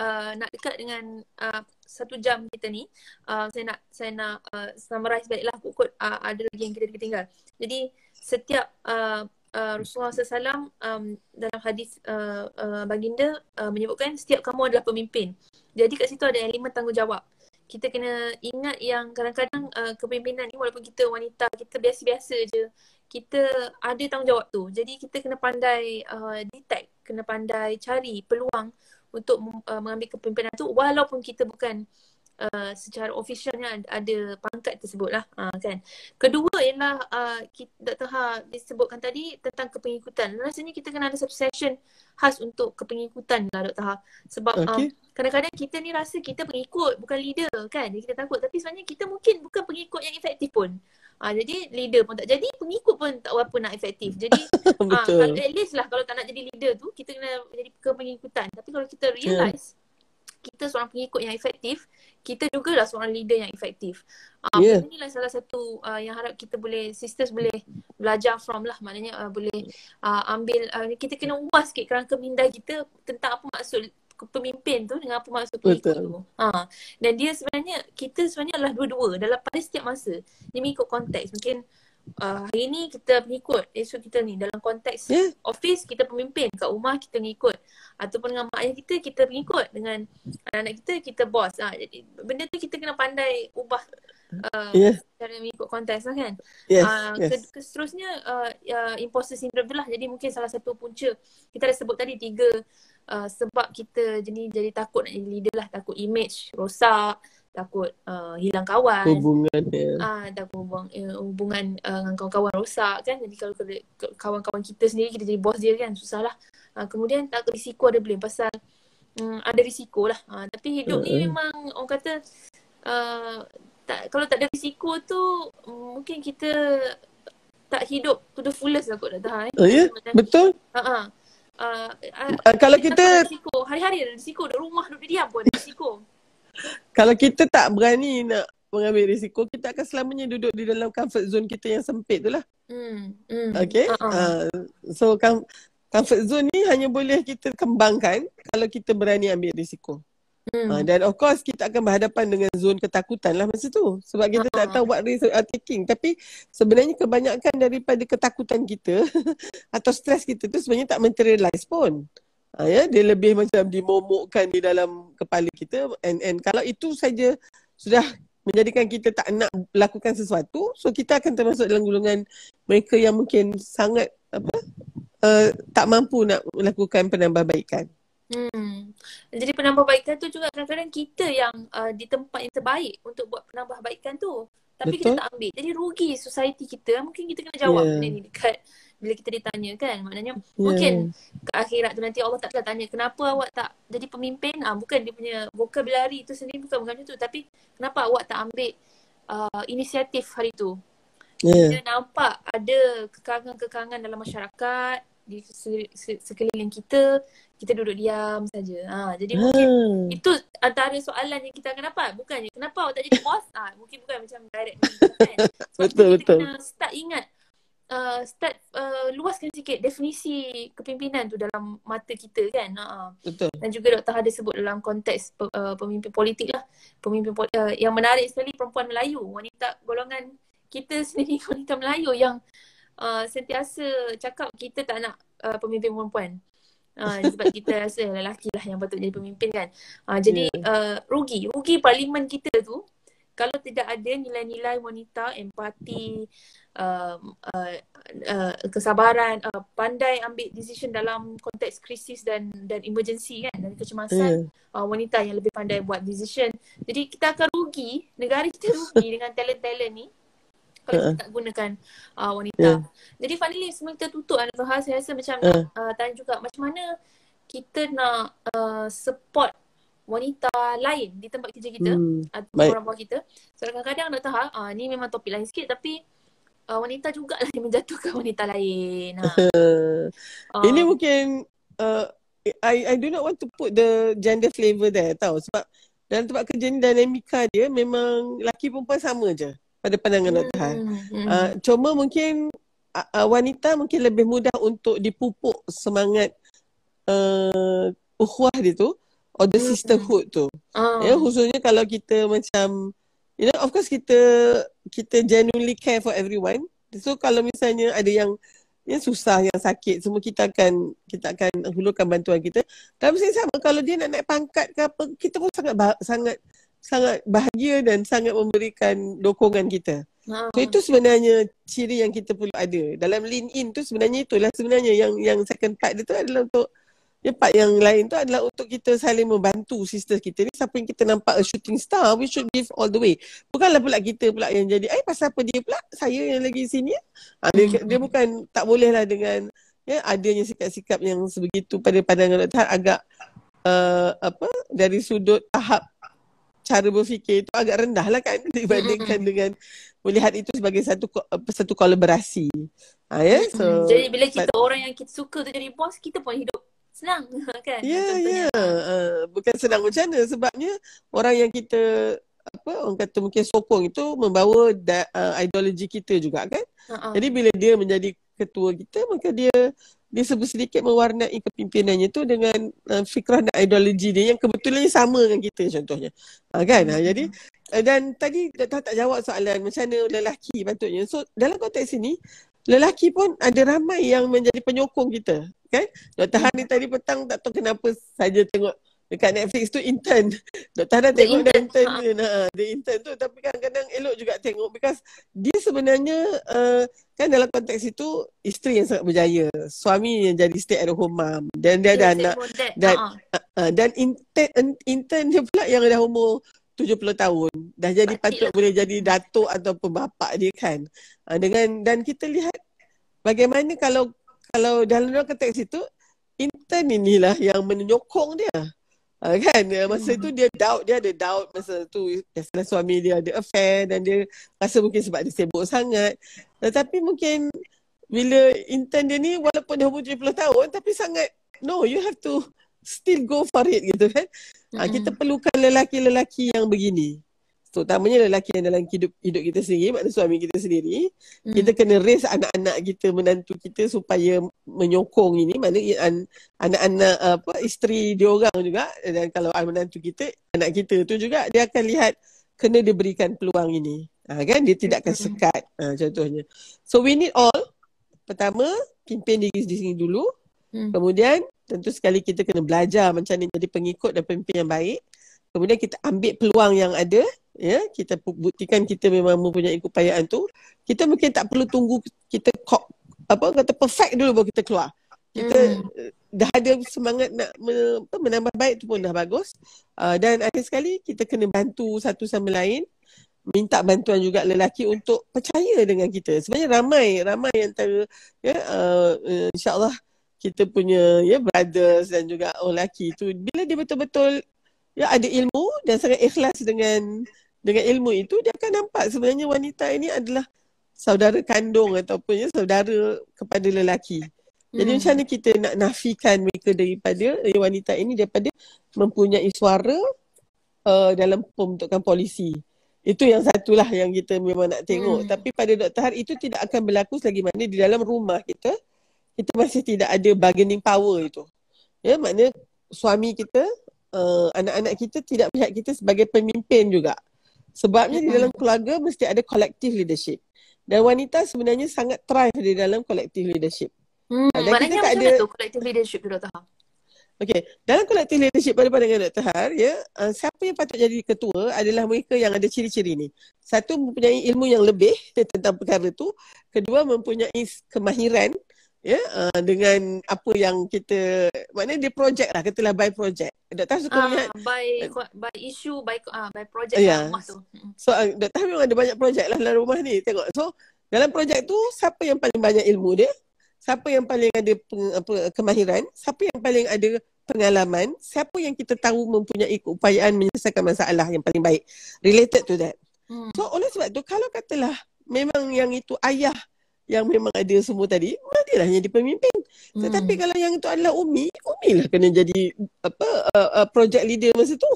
uh, nak dekat dengan uh, satu jam kita ni. Uh, saya nak saya nak uh, summarize baiklah kot uh, ada lagi yang kita tinggal. Jadi setiap uh, uh, Rasulullah SAW um, dalam hadis uh, uh, baginda uh, menyebutkan setiap kamu adalah pemimpin. Jadi kat situ ada elemen tanggungjawab. Kita kena ingat yang kadang-kadang uh, kepimpinan ni walaupun kita wanita, kita biasa-biasa je kita ada tanggungjawab tu. Jadi kita kena pandai uh, detect, kena pandai cari peluang untuk uh, mengambil kepimpinan tu walaupun kita bukan uh, secara officialnya ada pangkat tersebut lah uh, kan. Kedua ialah uh, kita, Dr. Ha disebutkan tadi tentang kepengikutan. Rasanya kita kena ada satu session khas untuk kepengikutan lah Dr. Ha. Sebab okay. uh, kadang-kadang kita ni rasa kita pengikut bukan leader kan. Jadi kita takut tapi sebenarnya kita mungkin bukan pengikut yang efektif pun. Ha, jadi leader pun tak jadi, pengikut pun tak apa nak efektif. Jadi ha, <laughs> kalau, at least lah kalau tak nak jadi leader tu kita kena jadi kepengikutan. Tapi kalau kita realise yeah. kita seorang pengikut yang efektif, kita juga lah seorang leader yang efektif. Uh, yeah. Inilah salah satu uh, yang harap kita boleh, sisters boleh belajar from lah. Maknanya uh, boleh uh, ambil, uh, kita kena ubah sikit kerangka minda kita tentang apa maksud pemimpin tu dengan apa maksud pengikut tu. Ha. Dan dia sebenarnya, kita sebenarnya adalah dua-dua dalam pada setiap masa. Dia mengikut konteks. Mungkin uh, hari ni kita pengikut, esok kita ni dalam konteks yeah. office kita pemimpin, kat rumah kita mengikut. Ataupun dengan mak ayah kita, kita pengikut. Dengan anak-anak kita, kita bos. Ha. Jadi, benda tu kita kena pandai ubah uh, yeah. cara mengikut konteks lah kan. Yes. Uh, yes. Seterusnya uh, uh, imposter syndrome tu lah. Jadi mungkin salah satu punca, kita dah sebut tadi tiga uh, sebab kita jadi jadi takut nak jadi leader lah takut image rosak takut uh, hilang kawan hubungan ya ah uh, takut hubung, uh, hubungan uh, dengan kawan-kawan rosak kan jadi kalau kawan-kawan kita sendiri kita jadi bos dia kan susah lah uh, kemudian tak risiko ada boleh pasal um, ada risiko lah uh, tapi hidup uh-huh. ni memang orang kata uh, tak kalau tak ada risiko tu mungkin kita tak hidup to the fullest lah kot dah tahan eh. Oh ya? Yeah? Betul? Ha uh, uh, kalau kita risiko hari-hari ada risiko duduk rumah duduk diam pun ada risiko <laughs> kalau kita tak berani nak mengambil risiko kita akan selamanya duduk di dalam comfort zone kita yang sempit tu lah hmm. hmm. okay uh-uh. uh, so com- comfort zone ni hanya boleh kita kembangkan kalau kita berani ambil risiko Hmm. Uh, dan of course kita akan berhadapan dengan zon ketakutan lah masa tu. Sebab kita uh-huh. tak tahu what risk are taking. Tapi sebenarnya kebanyakan daripada ketakutan kita <laughs> atau stres kita tu sebenarnya tak materialize pun. Uh, ya, dia lebih macam dimomokkan di dalam kepala kita. And, and kalau itu saja sudah menjadikan kita tak nak lakukan sesuatu. So kita akan termasuk dalam golongan mereka yang mungkin sangat apa uh, tak mampu nak melakukan penambahbaikan. Hmm. Jadi penambahbaikan tu juga kadang-kadang kita yang uh, di tempat yang terbaik untuk buat penambahbaikan tu. Tapi Betul. kita tak ambil. Jadi rugi society kita. Mungkin kita kena jawab yeah. benda ni dekat bila kita ditanya kan. Maknanya yeah. mungkin ke akhirat tu nanti Allah tak tanya kenapa awak tak jadi pemimpin. Ah bukan dia punya vocabulary tu sendiri bukan bukan macam tu. Tapi kenapa awak tak ambil uh, inisiatif hari tu. Yeah. Kita nampak ada kekangan-kekangan dalam masyarakat di sekeliling kita kita duduk diam saja. Ha, jadi mungkin hmm. itu antara soalan yang kita akan dapat. Bukannya kenapa awak tak jadi bos? Ha, mungkin bukan macam direct. Kan? <laughs> betul, kita betul. kena start ingat. Uh, start uh, luaskan sikit definisi kepimpinan tu dalam mata kita kan. Ha. Betul. Dan juga Dr. Hadi sebut dalam konteks uh, pemimpin politik lah. Pemimpin uh, yang menarik sekali perempuan Melayu. Wanita golongan kita sendiri <laughs> wanita Melayu yang uh, sentiasa cakap kita tak nak uh, pemimpin perempuan. Uh, sebab kita rasa lelaki lah yang patut jadi pemimpin kan. Uh, jadi yeah. uh, rugi. Rugi parlimen kita tu kalau tidak ada nilai-nilai wanita, empati, uh, uh, uh, kesabaran, uh, pandai ambil decision dalam konteks krisis dan dan emergency kan dan kecemasan yeah. uh, wanita yang lebih pandai buat decision. Jadi kita akan rugi, negara kita rugi <laughs> dengan talent-talent ni kalau uh. kita tak gunakan uh, wanita. Yeah. Jadi finally semua kita tutup kan Tuhan saya rasa macam uh. uh, tanya juga macam mana kita nak uh, support wanita lain di tempat kerja kita hmm. atau orang buah kita. So kadang-kadang nak tahu uh, ni memang topik lain sikit tapi uh, wanita jugalah yang <laughs> menjatuhkan wanita lain. Ha. uh. Ini mungkin uh, I I do not want to put the gender flavor there tahu sebab dalam tempat kerja ni dinamika dia memang laki perempuan sama je pada pandangan hmm. Dr. Han. Hmm. Uh, cuma mungkin uh, wanita mungkin lebih mudah untuk dipupuk semangat uh, ukhuwah dia tu or the hmm. sisterhood tu. Uh. Ya, khususnya kalau kita macam you know of course kita kita genuinely care for everyone. So kalau misalnya ada yang yang susah, yang sakit, semua kita akan kita akan hulurkan bantuan kita. Tapi saya sama kalau dia nak naik pangkat ke apa, kita pun sangat sangat sangat bahagia dan sangat memberikan dokongan kita. Ha. So itu sebenarnya ciri yang kita perlu ada. Dalam lean in tu sebenarnya itulah sebenarnya yang yang second part dia tu adalah untuk yang part yang lain tu adalah untuk kita saling membantu sister kita ni siapa yang kita nampak a shooting star we should give all the way. Bukanlah pula kita pula yang jadi eh pasal apa dia pula saya yang lagi sini ha, dia, dia bukan tak boleh lah dengan ya adanya sikap-sikap yang sebegitu pada pandangan Tuhan agak uh, apa dari sudut tahap cara berfikir itu agak rendah lah kan <laughs> dibandingkan dengan melihat itu sebagai satu satu kolaborasi. Ha, ya? so, jadi bila kita but, orang yang kita suka tu jadi bos, kita pun hidup senang <laughs> kan? Ya, yeah, ya. Yeah. Uh, bukan senang macam mana sebabnya orang yang kita apa orang kata mungkin sokong itu membawa da, uh, ideologi kita juga kan. Uh-uh. Jadi bila dia menjadi ketua kita maka dia dia sedikit mewarnai kepimpinan tu dengan uh, fikrah dan ideologi dia yang kebetulan sama dengan kita contohnya. Ha, kan? Ha, jadi uh, dan tadi tak, tak jawab soalan macam mana lelaki patutnya. So dalam konteks ini lelaki pun ada ramai yang menjadi penyokong kita. Kan? Dr. Han ni tadi petang tak tahu kenapa saja tengok dekat Netflix tu intern. <laughs> Dr. Hana tengok the intern, dia. Ha. Nah, the intern tu tapi kadang-kadang elok juga tengok because dia sebenarnya uh, kan dalam konteks itu isteri yang sangat berjaya. Suami yang jadi stay at home mom dan dia ada anak dan uh, uh, dan intern intern dia pula yang dah umur 70 tahun dah jadi patut lah. boleh jadi datuk ataupun bapa dia kan. Uh, dengan dan kita lihat bagaimana kalau kalau dalam konteks itu intern inilah yang menyokong dia. Uh, kan? Masa hmm. tu dia doubt dia ada doubt masa tu biasalah suami dia ada affair dan dia rasa mungkin sebab dia sibuk sangat. Tetapi mungkin bila intern dia ni walaupun dia umur 70 tahun tapi sangat no you have to still go for it gitu kan? Uh, kita perlukan lelaki-lelaki yang begini terutamanya lelaki yang dalam hidup hidup kita sendiri maknanya suami kita sendiri mm. kita kena raise anak-anak kita menantu kita supaya menyokong ini. Mana anak-anak apa isteri dia orang juga dan kalau menantu kita anak kita tu juga dia akan lihat kena diberikan peluang ini. Ha, kan? Dia tidak akan sekat. Ha, contohnya. So we need all. Pertama pimpin diri sendiri dulu. Mm. kemudian tentu sekali kita kena belajar macam ni jadi pengikut dan pemimpin yang baik kemudian kita ambil peluang yang ada ya kita buktikan kita memang mempunyai keupayaan tu kita mungkin tak perlu tunggu kita kok apa kata perfect dulu baru kita keluar. Kita hmm. dah ada semangat nak menambah baik tu pun dah bagus. Uh, dan akhir sekali kita kena bantu satu sama lain minta bantuan juga lelaki untuk percaya dengan kita. Sebenarnya ramai ramai antara ya uh, insyaallah kita punya ya brothers dan juga orang lelaki tu bila dia betul-betul ya ada ilmu dan sangat ikhlas dengan dengan ilmu itu dia akan nampak sebenarnya wanita ini adalah saudara kandung ataupun ya saudara kepada lelaki. Jadi hmm. macam mana kita nak nafikan mereka daripada eh, wanita ini daripada mempunyai suara uh, dalam pembentukan polisi. Itu yang satulah yang kita memang nak tengok. Hmm. Tapi pada Dr. Har itu tidak akan berlaku selagi mana di dalam rumah kita kita masih tidak ada bargaining power itu. Ya, maknanya suami kita, uh, anak-anak kita tidak melihat kita sebagai pemimpin juga. Sebabnya di dalam keluarga mesti ada collective leadership. Dan wanita sebenarnya sangat thrive di dalam collective leadership. Hmm, dan maknanya macam ada... tu collective leadership tu Dr. Har? Okay, dalam collective leadership pada pandangan Dr. Har, ya, uh, siapa yang patut jadi ketua adalah mereka yang ada ciri-ciri ni. Satu, mempunyai ilmu yang lebih tentang perkara tu. Kedua, mempunyai kemahiran ya uh, dengan apa yang kita maknanya dia projek lah katalah by project. Dr. suka uh, lihat by by issue by uh, by project yeah. rumah tu. So uh, Dr. memang ada banyak projek lah dalam rumah ni tengok. So dalam projek tu siapa yang paling banyak ilmu dia? Siapa yang paling ada peng, apa kemahiran? Siapa yang paling ada pengalaman? Siapa yang kita tahu mempunyai keupayaan menyelesaikan masalah yang paling baik? Related to that. Hmm. so oleh sebab tu kalau katalah memang yang itu ayah yang memang ada semua tadi, lah yang jadi pemimpin. Hmm. Tetapi kalau yang itu adalah Umi, Umi lah kena jadi apa uh, uh, project leader masa tu.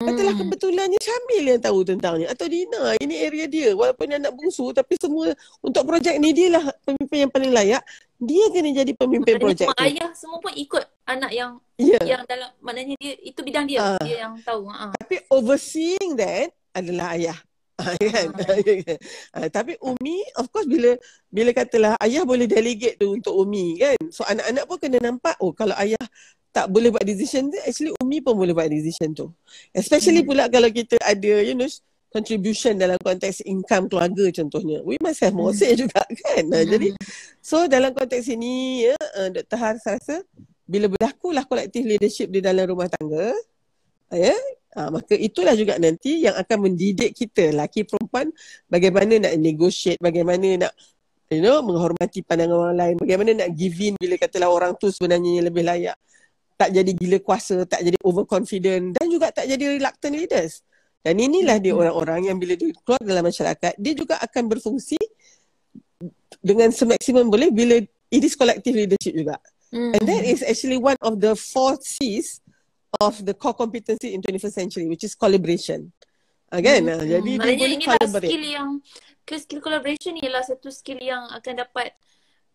Hmm. kebetulannya Syamil yang tahu tentangnya atau Dina, ini area dia. Walaupun dia anak bungsu tapi semua untuk projek ni dia lah pemimpin yang paling layak. Dia kena jadi pemimpin projek tu. Ayah semua pun ikut anak yang yeah. yang dalam maknanya dia itu bidang dia, uh, dia yang tahu. Uh. Tapi overseeing that adalah ayah. Kan? uh, tapi Umi of course bila bila katalah ayah boleh delegate tu untuk Umi kan. So anak-anak pun kena nampak oh kalau ayah tak boleh buat decision tu actually Umi pun boleh buat decision tu. Especially hmm. pula kalau kita ada you know contribution dalam konteks income keluarga contohnya. We must have more hmm. say juga kan. Hmm. Jadi so dalam konteks ini ya uh, Dr. Har rasa bila berlakulah collective leadership di dalam rumah tangga ya Ha, maka itulah juga nanti yang akan mendidik kita laki perempuan bagaimana nak negotiate, bagaimana nak you know menghormati pandangan orang lain, bagaimana nak give in bila katalah orang tu sebenarnya yang lebih layak. tak jadi gila kuasa, tak jadi overconfident dan juga tak jadi reluctant leaders. Dan inilah dia hmm. orang-orang yang bila dia keluar dalam masyarakat, dia juga akan berfungsi dengan semaksimum boleh bila it is collective leadership juga. Mm. And that is actually one of the four C's of the core competency in 21st century, which is collaboration. Again, mm. uh, jadi dia boleh collaborate. skill yang, skill collaboration ialah satu skill yang akan dapat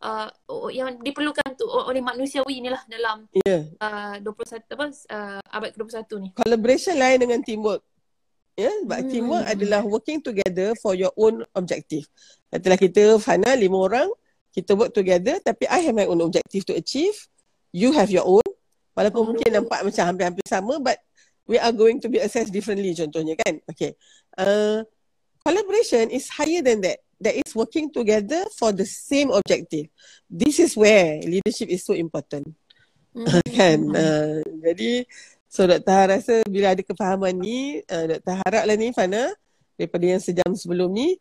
uh, yang diperlukan tu oleh manusiawi inilah dalam yeah. uh, 21 apa uh, abad ke-21 ni. Collaboration lain dengan teamwork. Ya, yeah? but hmm. teamwork adalah working together for your own objective. Katalah kita Fana lima orang, kita work together tapi I have my own objective to achieve. You have your own. Walaupun oh. mungkin nampak macam hampir-hampir sama but we are going to be assessed differently contohnya kan. Okay. Uh, collaboration is higher than that. That is working together for the same objective. This is where leadership is so important. Mm. <laughs> kan. Uh, jadi so Dr. Ha rasa bila ada kefahaman ni, uh, Dr. haraplah ni Fana daripada yang sejam sebelum ni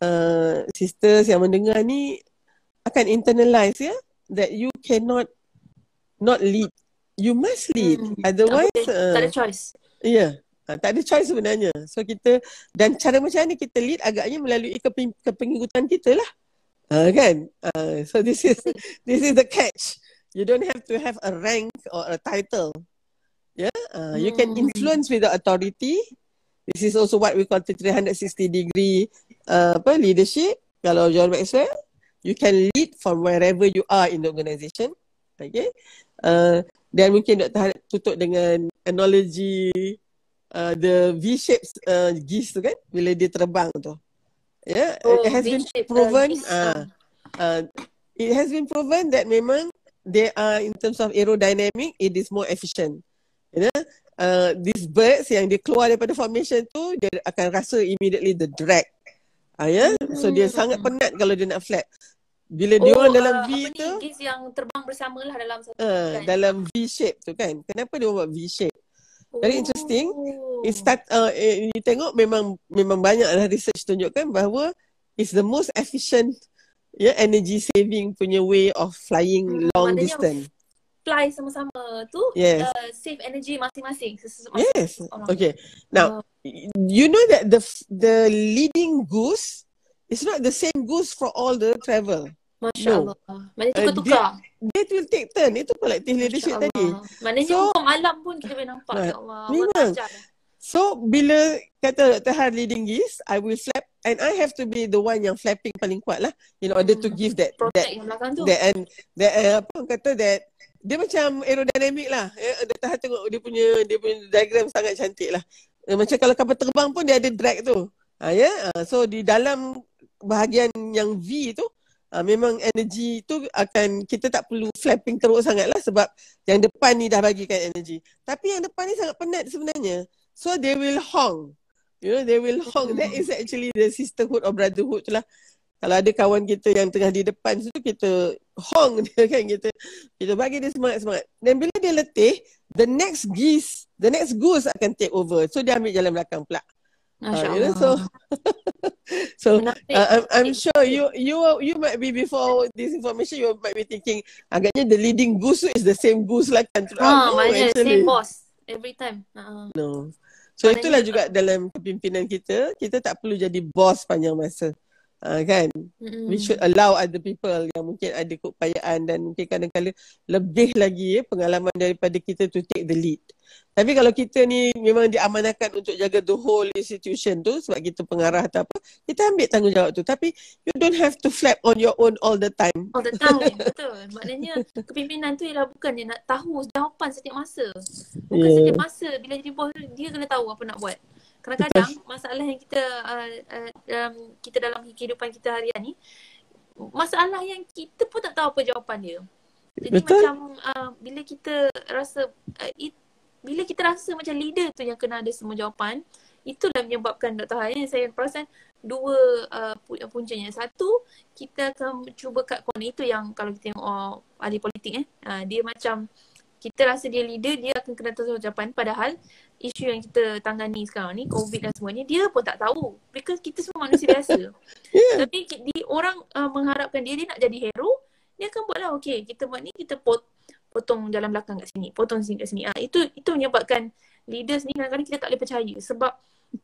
uh, sisters yang mendengar ni akan internalize ya that you cannot not lead you must lead hmm. otherwise okay. uh, tak ada choice ya yeah. Uh, tak ada choice sebenarnya. So kita dan cara macam ni kita lead agaknya melalui kepeng, kepengikutan kita lah. Uh, kan? Uh, so this is <laughs> this is the catch. You don't have to have a rank or a title. Yeah, uh, you can hmm. influence with the authority. This is also what we call the 360 degree uh, apa leadership. Kalau John Maxwell, you can lead from wherever you are in the organisation. Okay. Uh, dan mungkin Dr. tutup dengan analogy uh, the V-shaped uh, geese tu kan bila dia terbang tu. Yeah, oh, it has been uh, proven uh, uh, it has been proven that memang they are in terms of aerodynamic it is more efficient. You know, uh, these birds yang dia keluar daripada formation tu dia akan rasa immediately the drag. Ah, yeah? So dia hmm. sangat penat kalau dia nak flat bila dia oh, orang dalam uh, V tu ni, yang terbang bersama lah dalam satu uh, kan? dalam V shape tu kan kenapa dia buat V shape oh. very interesting it start uh, eh, you tengok memang memang banyak lah research tunjukkan bahawa it's the most efficient ya yeah, energy saving punya way of flying hmm, long distance fly sama-sama tu yes. uh, save energy masing-masing yes okay now uh. you know that the the leading goose It's not the same goose for all the travel. Masya no. Allah. Maknanya tukar-tukar. Uh, dia, will take turn. Itu collective leadership tadi. Maknanya so, hukum alam pun kita boleh nampak. Uh, ya Allah. Memang. So, bila kata Dr. Har leading geese, I will flap and I have to be the one yang flapping paling kuat lah in order hmm. to give that Protect that, yang belakang tu. That, and, that, uh, apa kata that dia macam aerodynamic lah. Eh, Dr. Har tengok dia punya dia punya diagram sangat cantik lah. Eh, macam kalau kapal terbang pun dia ada drag tu. Uh, yeah? uh, so, di dalam bahagian yang V tu uh, memang energi tu akan kita tak perlu flapping teruk sangat lah sebab yang depan ni dah bagikan energi. Tapi yang depan ni sangat penat sebenarnya. So they will hong. You know, they will hong. That is actually the sisterhood or brotherhood tu lah. Kalau ada kawan kita yang tengah di depan tu kita hong dia <laughs> kan kita kita bagi dia semangat-semangat. Dan bila dia letih, the next geese, the next goose akan take over. So dia ambil jalan belakang pula. Masya uh, you know, so <laughs> so uh, I'm, I'm sure you you you might be before this information you might be thinking agaknya the leading goose is the same goose like kan? Ah no, maknanya same boss every time. Uh. no. So itulah juga dalam kepimpinan kita kita tak perlu jadi boss panjang masa uh, kan mm-hmm. we should allow other people yang mungkin ada keupayaan dan mungkin kadang-kadang lebih lagi ya, pengalaman daripada kita to take the lead tapi kalau kita ni memang diamanahkan untuk jaga the whole institution tu sebab kita pengarah atau apa, kita ambil tanggungjawab tu. Tapi you don't have to flap on your own all the time. All the time, <laughs> betul. Maknanya kepimpinan tu ialah bukan dia nak tahu jawapan setiap masa. Bukan yeah. setiap masa bila jadi bos dia kena tahu apa nak buat. Kadang-kadang masalah yang kita uh, uh, um, kita dalam kehidupan kita harian ni, masalah yang kita pun tak tahu apa jawapan dia. Jadi Betul. macam uh, bila kita rasa uh, it, bila kita rasa macam leader tu yang kena ada semua jawapan, itulah menyebabkan Dr. Hai saya perasan dua uh, puncanya. Satu, kita akan cuba kat corner itu yang kalau kita tengok oh, ahli politik eh, uh, dia macam kita rasa dia leader, dia akan kena tahu jawapan. Padahal isu yang kita tangani sekarang ni, COVID dan semuanya, dia pun tak tahu. Because kita semua manusia biasa. <laughs> Yeah. Tapi di, orang uh, mengharapkan dia, dia nak jadi hero, dia akan buatlah, okay, kita buat ni, kita pot, potong jalan belakang kat sini, potong sini kat sini. Ah itu itu menyebabkan leaders ni kadang-kadang kita tak boleh percaya sebab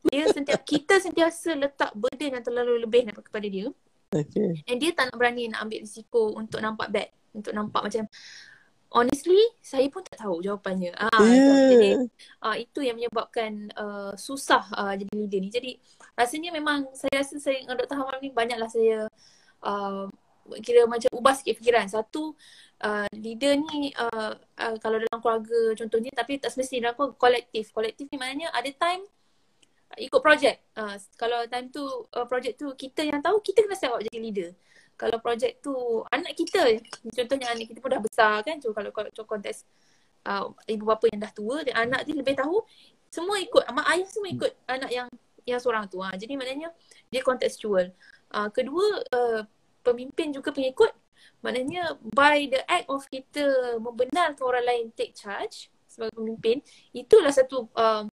dia sentiasa <laughs> kita sentiasa letak burden yang terlalu lebih kepada dia. Okay. And dia tak nak berani nak ambil risiko untuk nampak bad, untuk nampak macam honestly saya pun tak tahu jawapannya. Ah Yeah. jadi ah itu yang menyebabkan uh, susah uh, jadi leader ni. Jadi rasanya memang saya rasa saya dengan Dr. Hamam ni banyaklah saya uh, kira macam ubah sikit fikiran. Satu uh, leader ni uh, uh, kalau dalam keluarga contohnya tapi tak semestinya dalam keluarga kolektif. Kolektif ni maknanya ada time uh, ikut projek. Uh, kalau time tu uh, projek tu kita yang tahu kita kena step up jadi leader kalau projek tu anak kita contohnya anak kita pun dah besar kan so, kalau kalau konteks uh, ibu bapa yang dah tua dan anak dia lebih tahu semua ikut mak ayah semua ikut anak yang yang seorang tu ha. jadi maknanya dia kontekstual uh, kedua uh, pemimpin juga pengikut maknanya by the act of kita membenarkan orang lain take charge sebagai pemimpin itulah satu uh,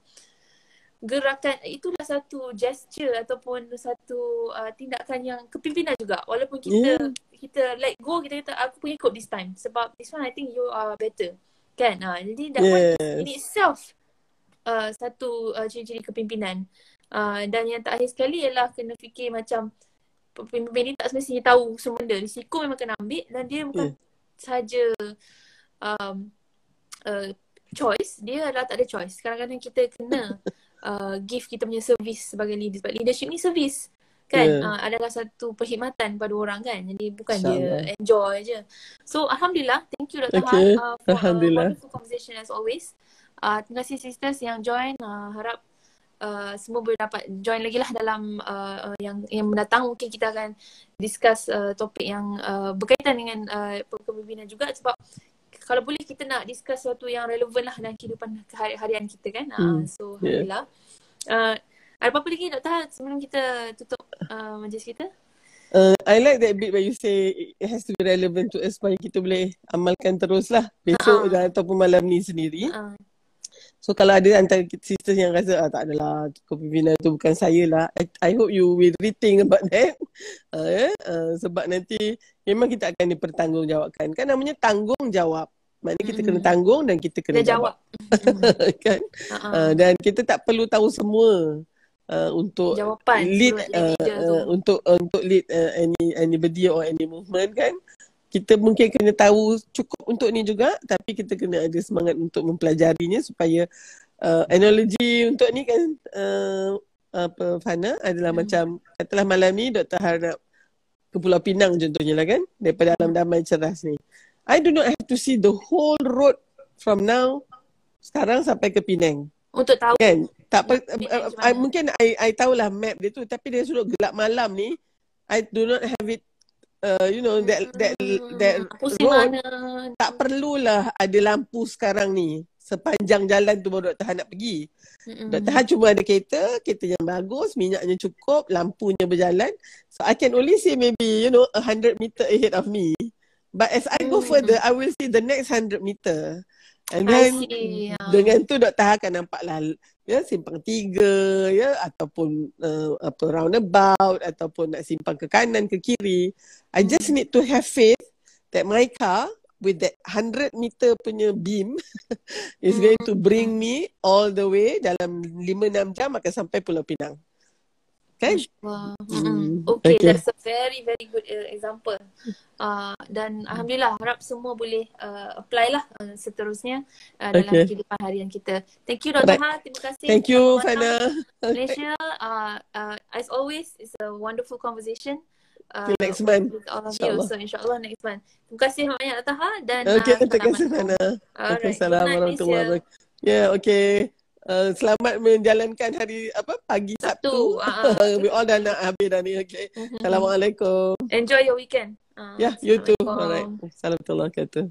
gerakan itulah satu gesture ataupun satu uh, tindakan yang kepimpinan juga. Walaupun kita yeah. kita let go kita kata aku pun ikut this time. Sebab this one I think you are better. Kan? Uh, jadi that yes. one in itself uh, satu uh, ciri-ciri kepimpinan. Uh, dan yang terakhir sekali ialah kena fikir macam pemimpin ni tak semestinya tahu semua benda. Risiko memang kena ambil dan dia bukan yeah. saja um, uh, choice. Dia adalah tak ada choice. Kadang-kadang kita kena <laughs> uh, give kita punya service sebagai leader sebab leadership ni service kan yeah. uh, adalah satu perkhidmatan pada orang kan jadi bukan dia enjoy je so alhamdulillah thank you Dr. Okay. Han uh, for alhamdulillah. a wonderful conversation as always uh, terima kasih sisters yang join uh, harap uh, semua boleh dapat join lagi lah dalam uh, uh, yang yang mendatang mungkin kita akan discuss uh, topik yang uh, berkaitan dengan uh, kepemimpinan juga sebab kalau boleh kita nak discuss sesuatu yang relevan lah dalam kehidupan harian kita kan. Ah, hmm. Uh, so alhamdulillah. Yeah. Uh, ada apa-apa lagi Dr. Hal sebelum kita tutup uh, majlis kita? Uh, I like that bit where you say it has to be relevant to us supaya kita boleh amalkan terus lah besok uh-huh. ataupun malam ni sendiri. Uh-huh. So kalau ada antara sisters yang rasa ah, tak adalah kepimpinan tu bukan saya lah. I, I hope you will rethink about <laughs> that. Uh, yeah? uh, sebab nanti memang kita akan dipertanggungjawabkan. Kan namanya tanggungjawab. Maknanya kita kena tanggung dan kita kena Dia jawab. jawab. <laughs> kan? Uh-huh. Uh, dan kita tak perlu tahu semua uh, untuk Jawapan lead uh, uh, untuk uh, untuk lead uh, any anybody or any movement kan. Kita mungkin kena tahu cukup untuk ni juga tapi kita kena ada semangat untuk mempelajarinya supaya uh, analogi untuk ni kan uh, apa Fana adalah hmm. macam katalah malam ni Dr. Harap ke Pulau Pinang contohnya lah kan daripada alam damai ceras ni. I do not have to see the whole road from now sekarang sampai ke Penang. Untuk tahu. Kan? Tak per, uh, uh, mungkin I I tahulah map dia tu tapi dia suruh gelap malam ni I do not have it uh, you know that that that Pusing road mana. tak perlulah ada lampu sekarang ni sepanjang jalan tu baru Dr. Han nak pergi. Mm-hmm. Dr. Han cuma ada kereta, kereta yang bagus, minyaknya cukup, lampunya berjalan. So I can only see maybe you know a hundred meter ahead of me. But as I go hmm. further, I will see the next 100 meter. And then see, yeah. dengan tu Dr. Ha akan nampak lah ya simpang tiga ya ataupun uh, apa roundabout ataupun nak simpang ke kanan ke kiri. I just hmm. need to have faith that my car with that 100 meter punya beam <laughs> is going to bring hmm. me all the way dalam 5-6 jam akan sampai Pulau Pinang. Kan? Wow. Mm. Okay, okay, that's a very very good uh, example. Uh, dan alhamdulillah harap semua boleh uh, apply lah uh, seterusnya uh, dalam okay. kehidupan harian kita. Thank you Dr. Ha, terima kasih. Thank you Fana. Malaysia, uh, uh, as always, it's a wonderful conversation. Uh, next month. With all of insya you. So insyaAllah next month. Terima kasih banyak Dr. Ha dan Okay, uh, terima kasih Fana. Assalamualaikum warahmatullahi wabarakatuh. Yeah, okay. Uh, selamat menjalankan hari apa pagi Sabtu. Sabtu. Uh, <laughs> We all dah nak habis dah ni. Okay. Mm-hmm. Assalamualaikum. Enjoy your weekend. Uh, ya, yeah, you too. Alright. Assalamualaikum.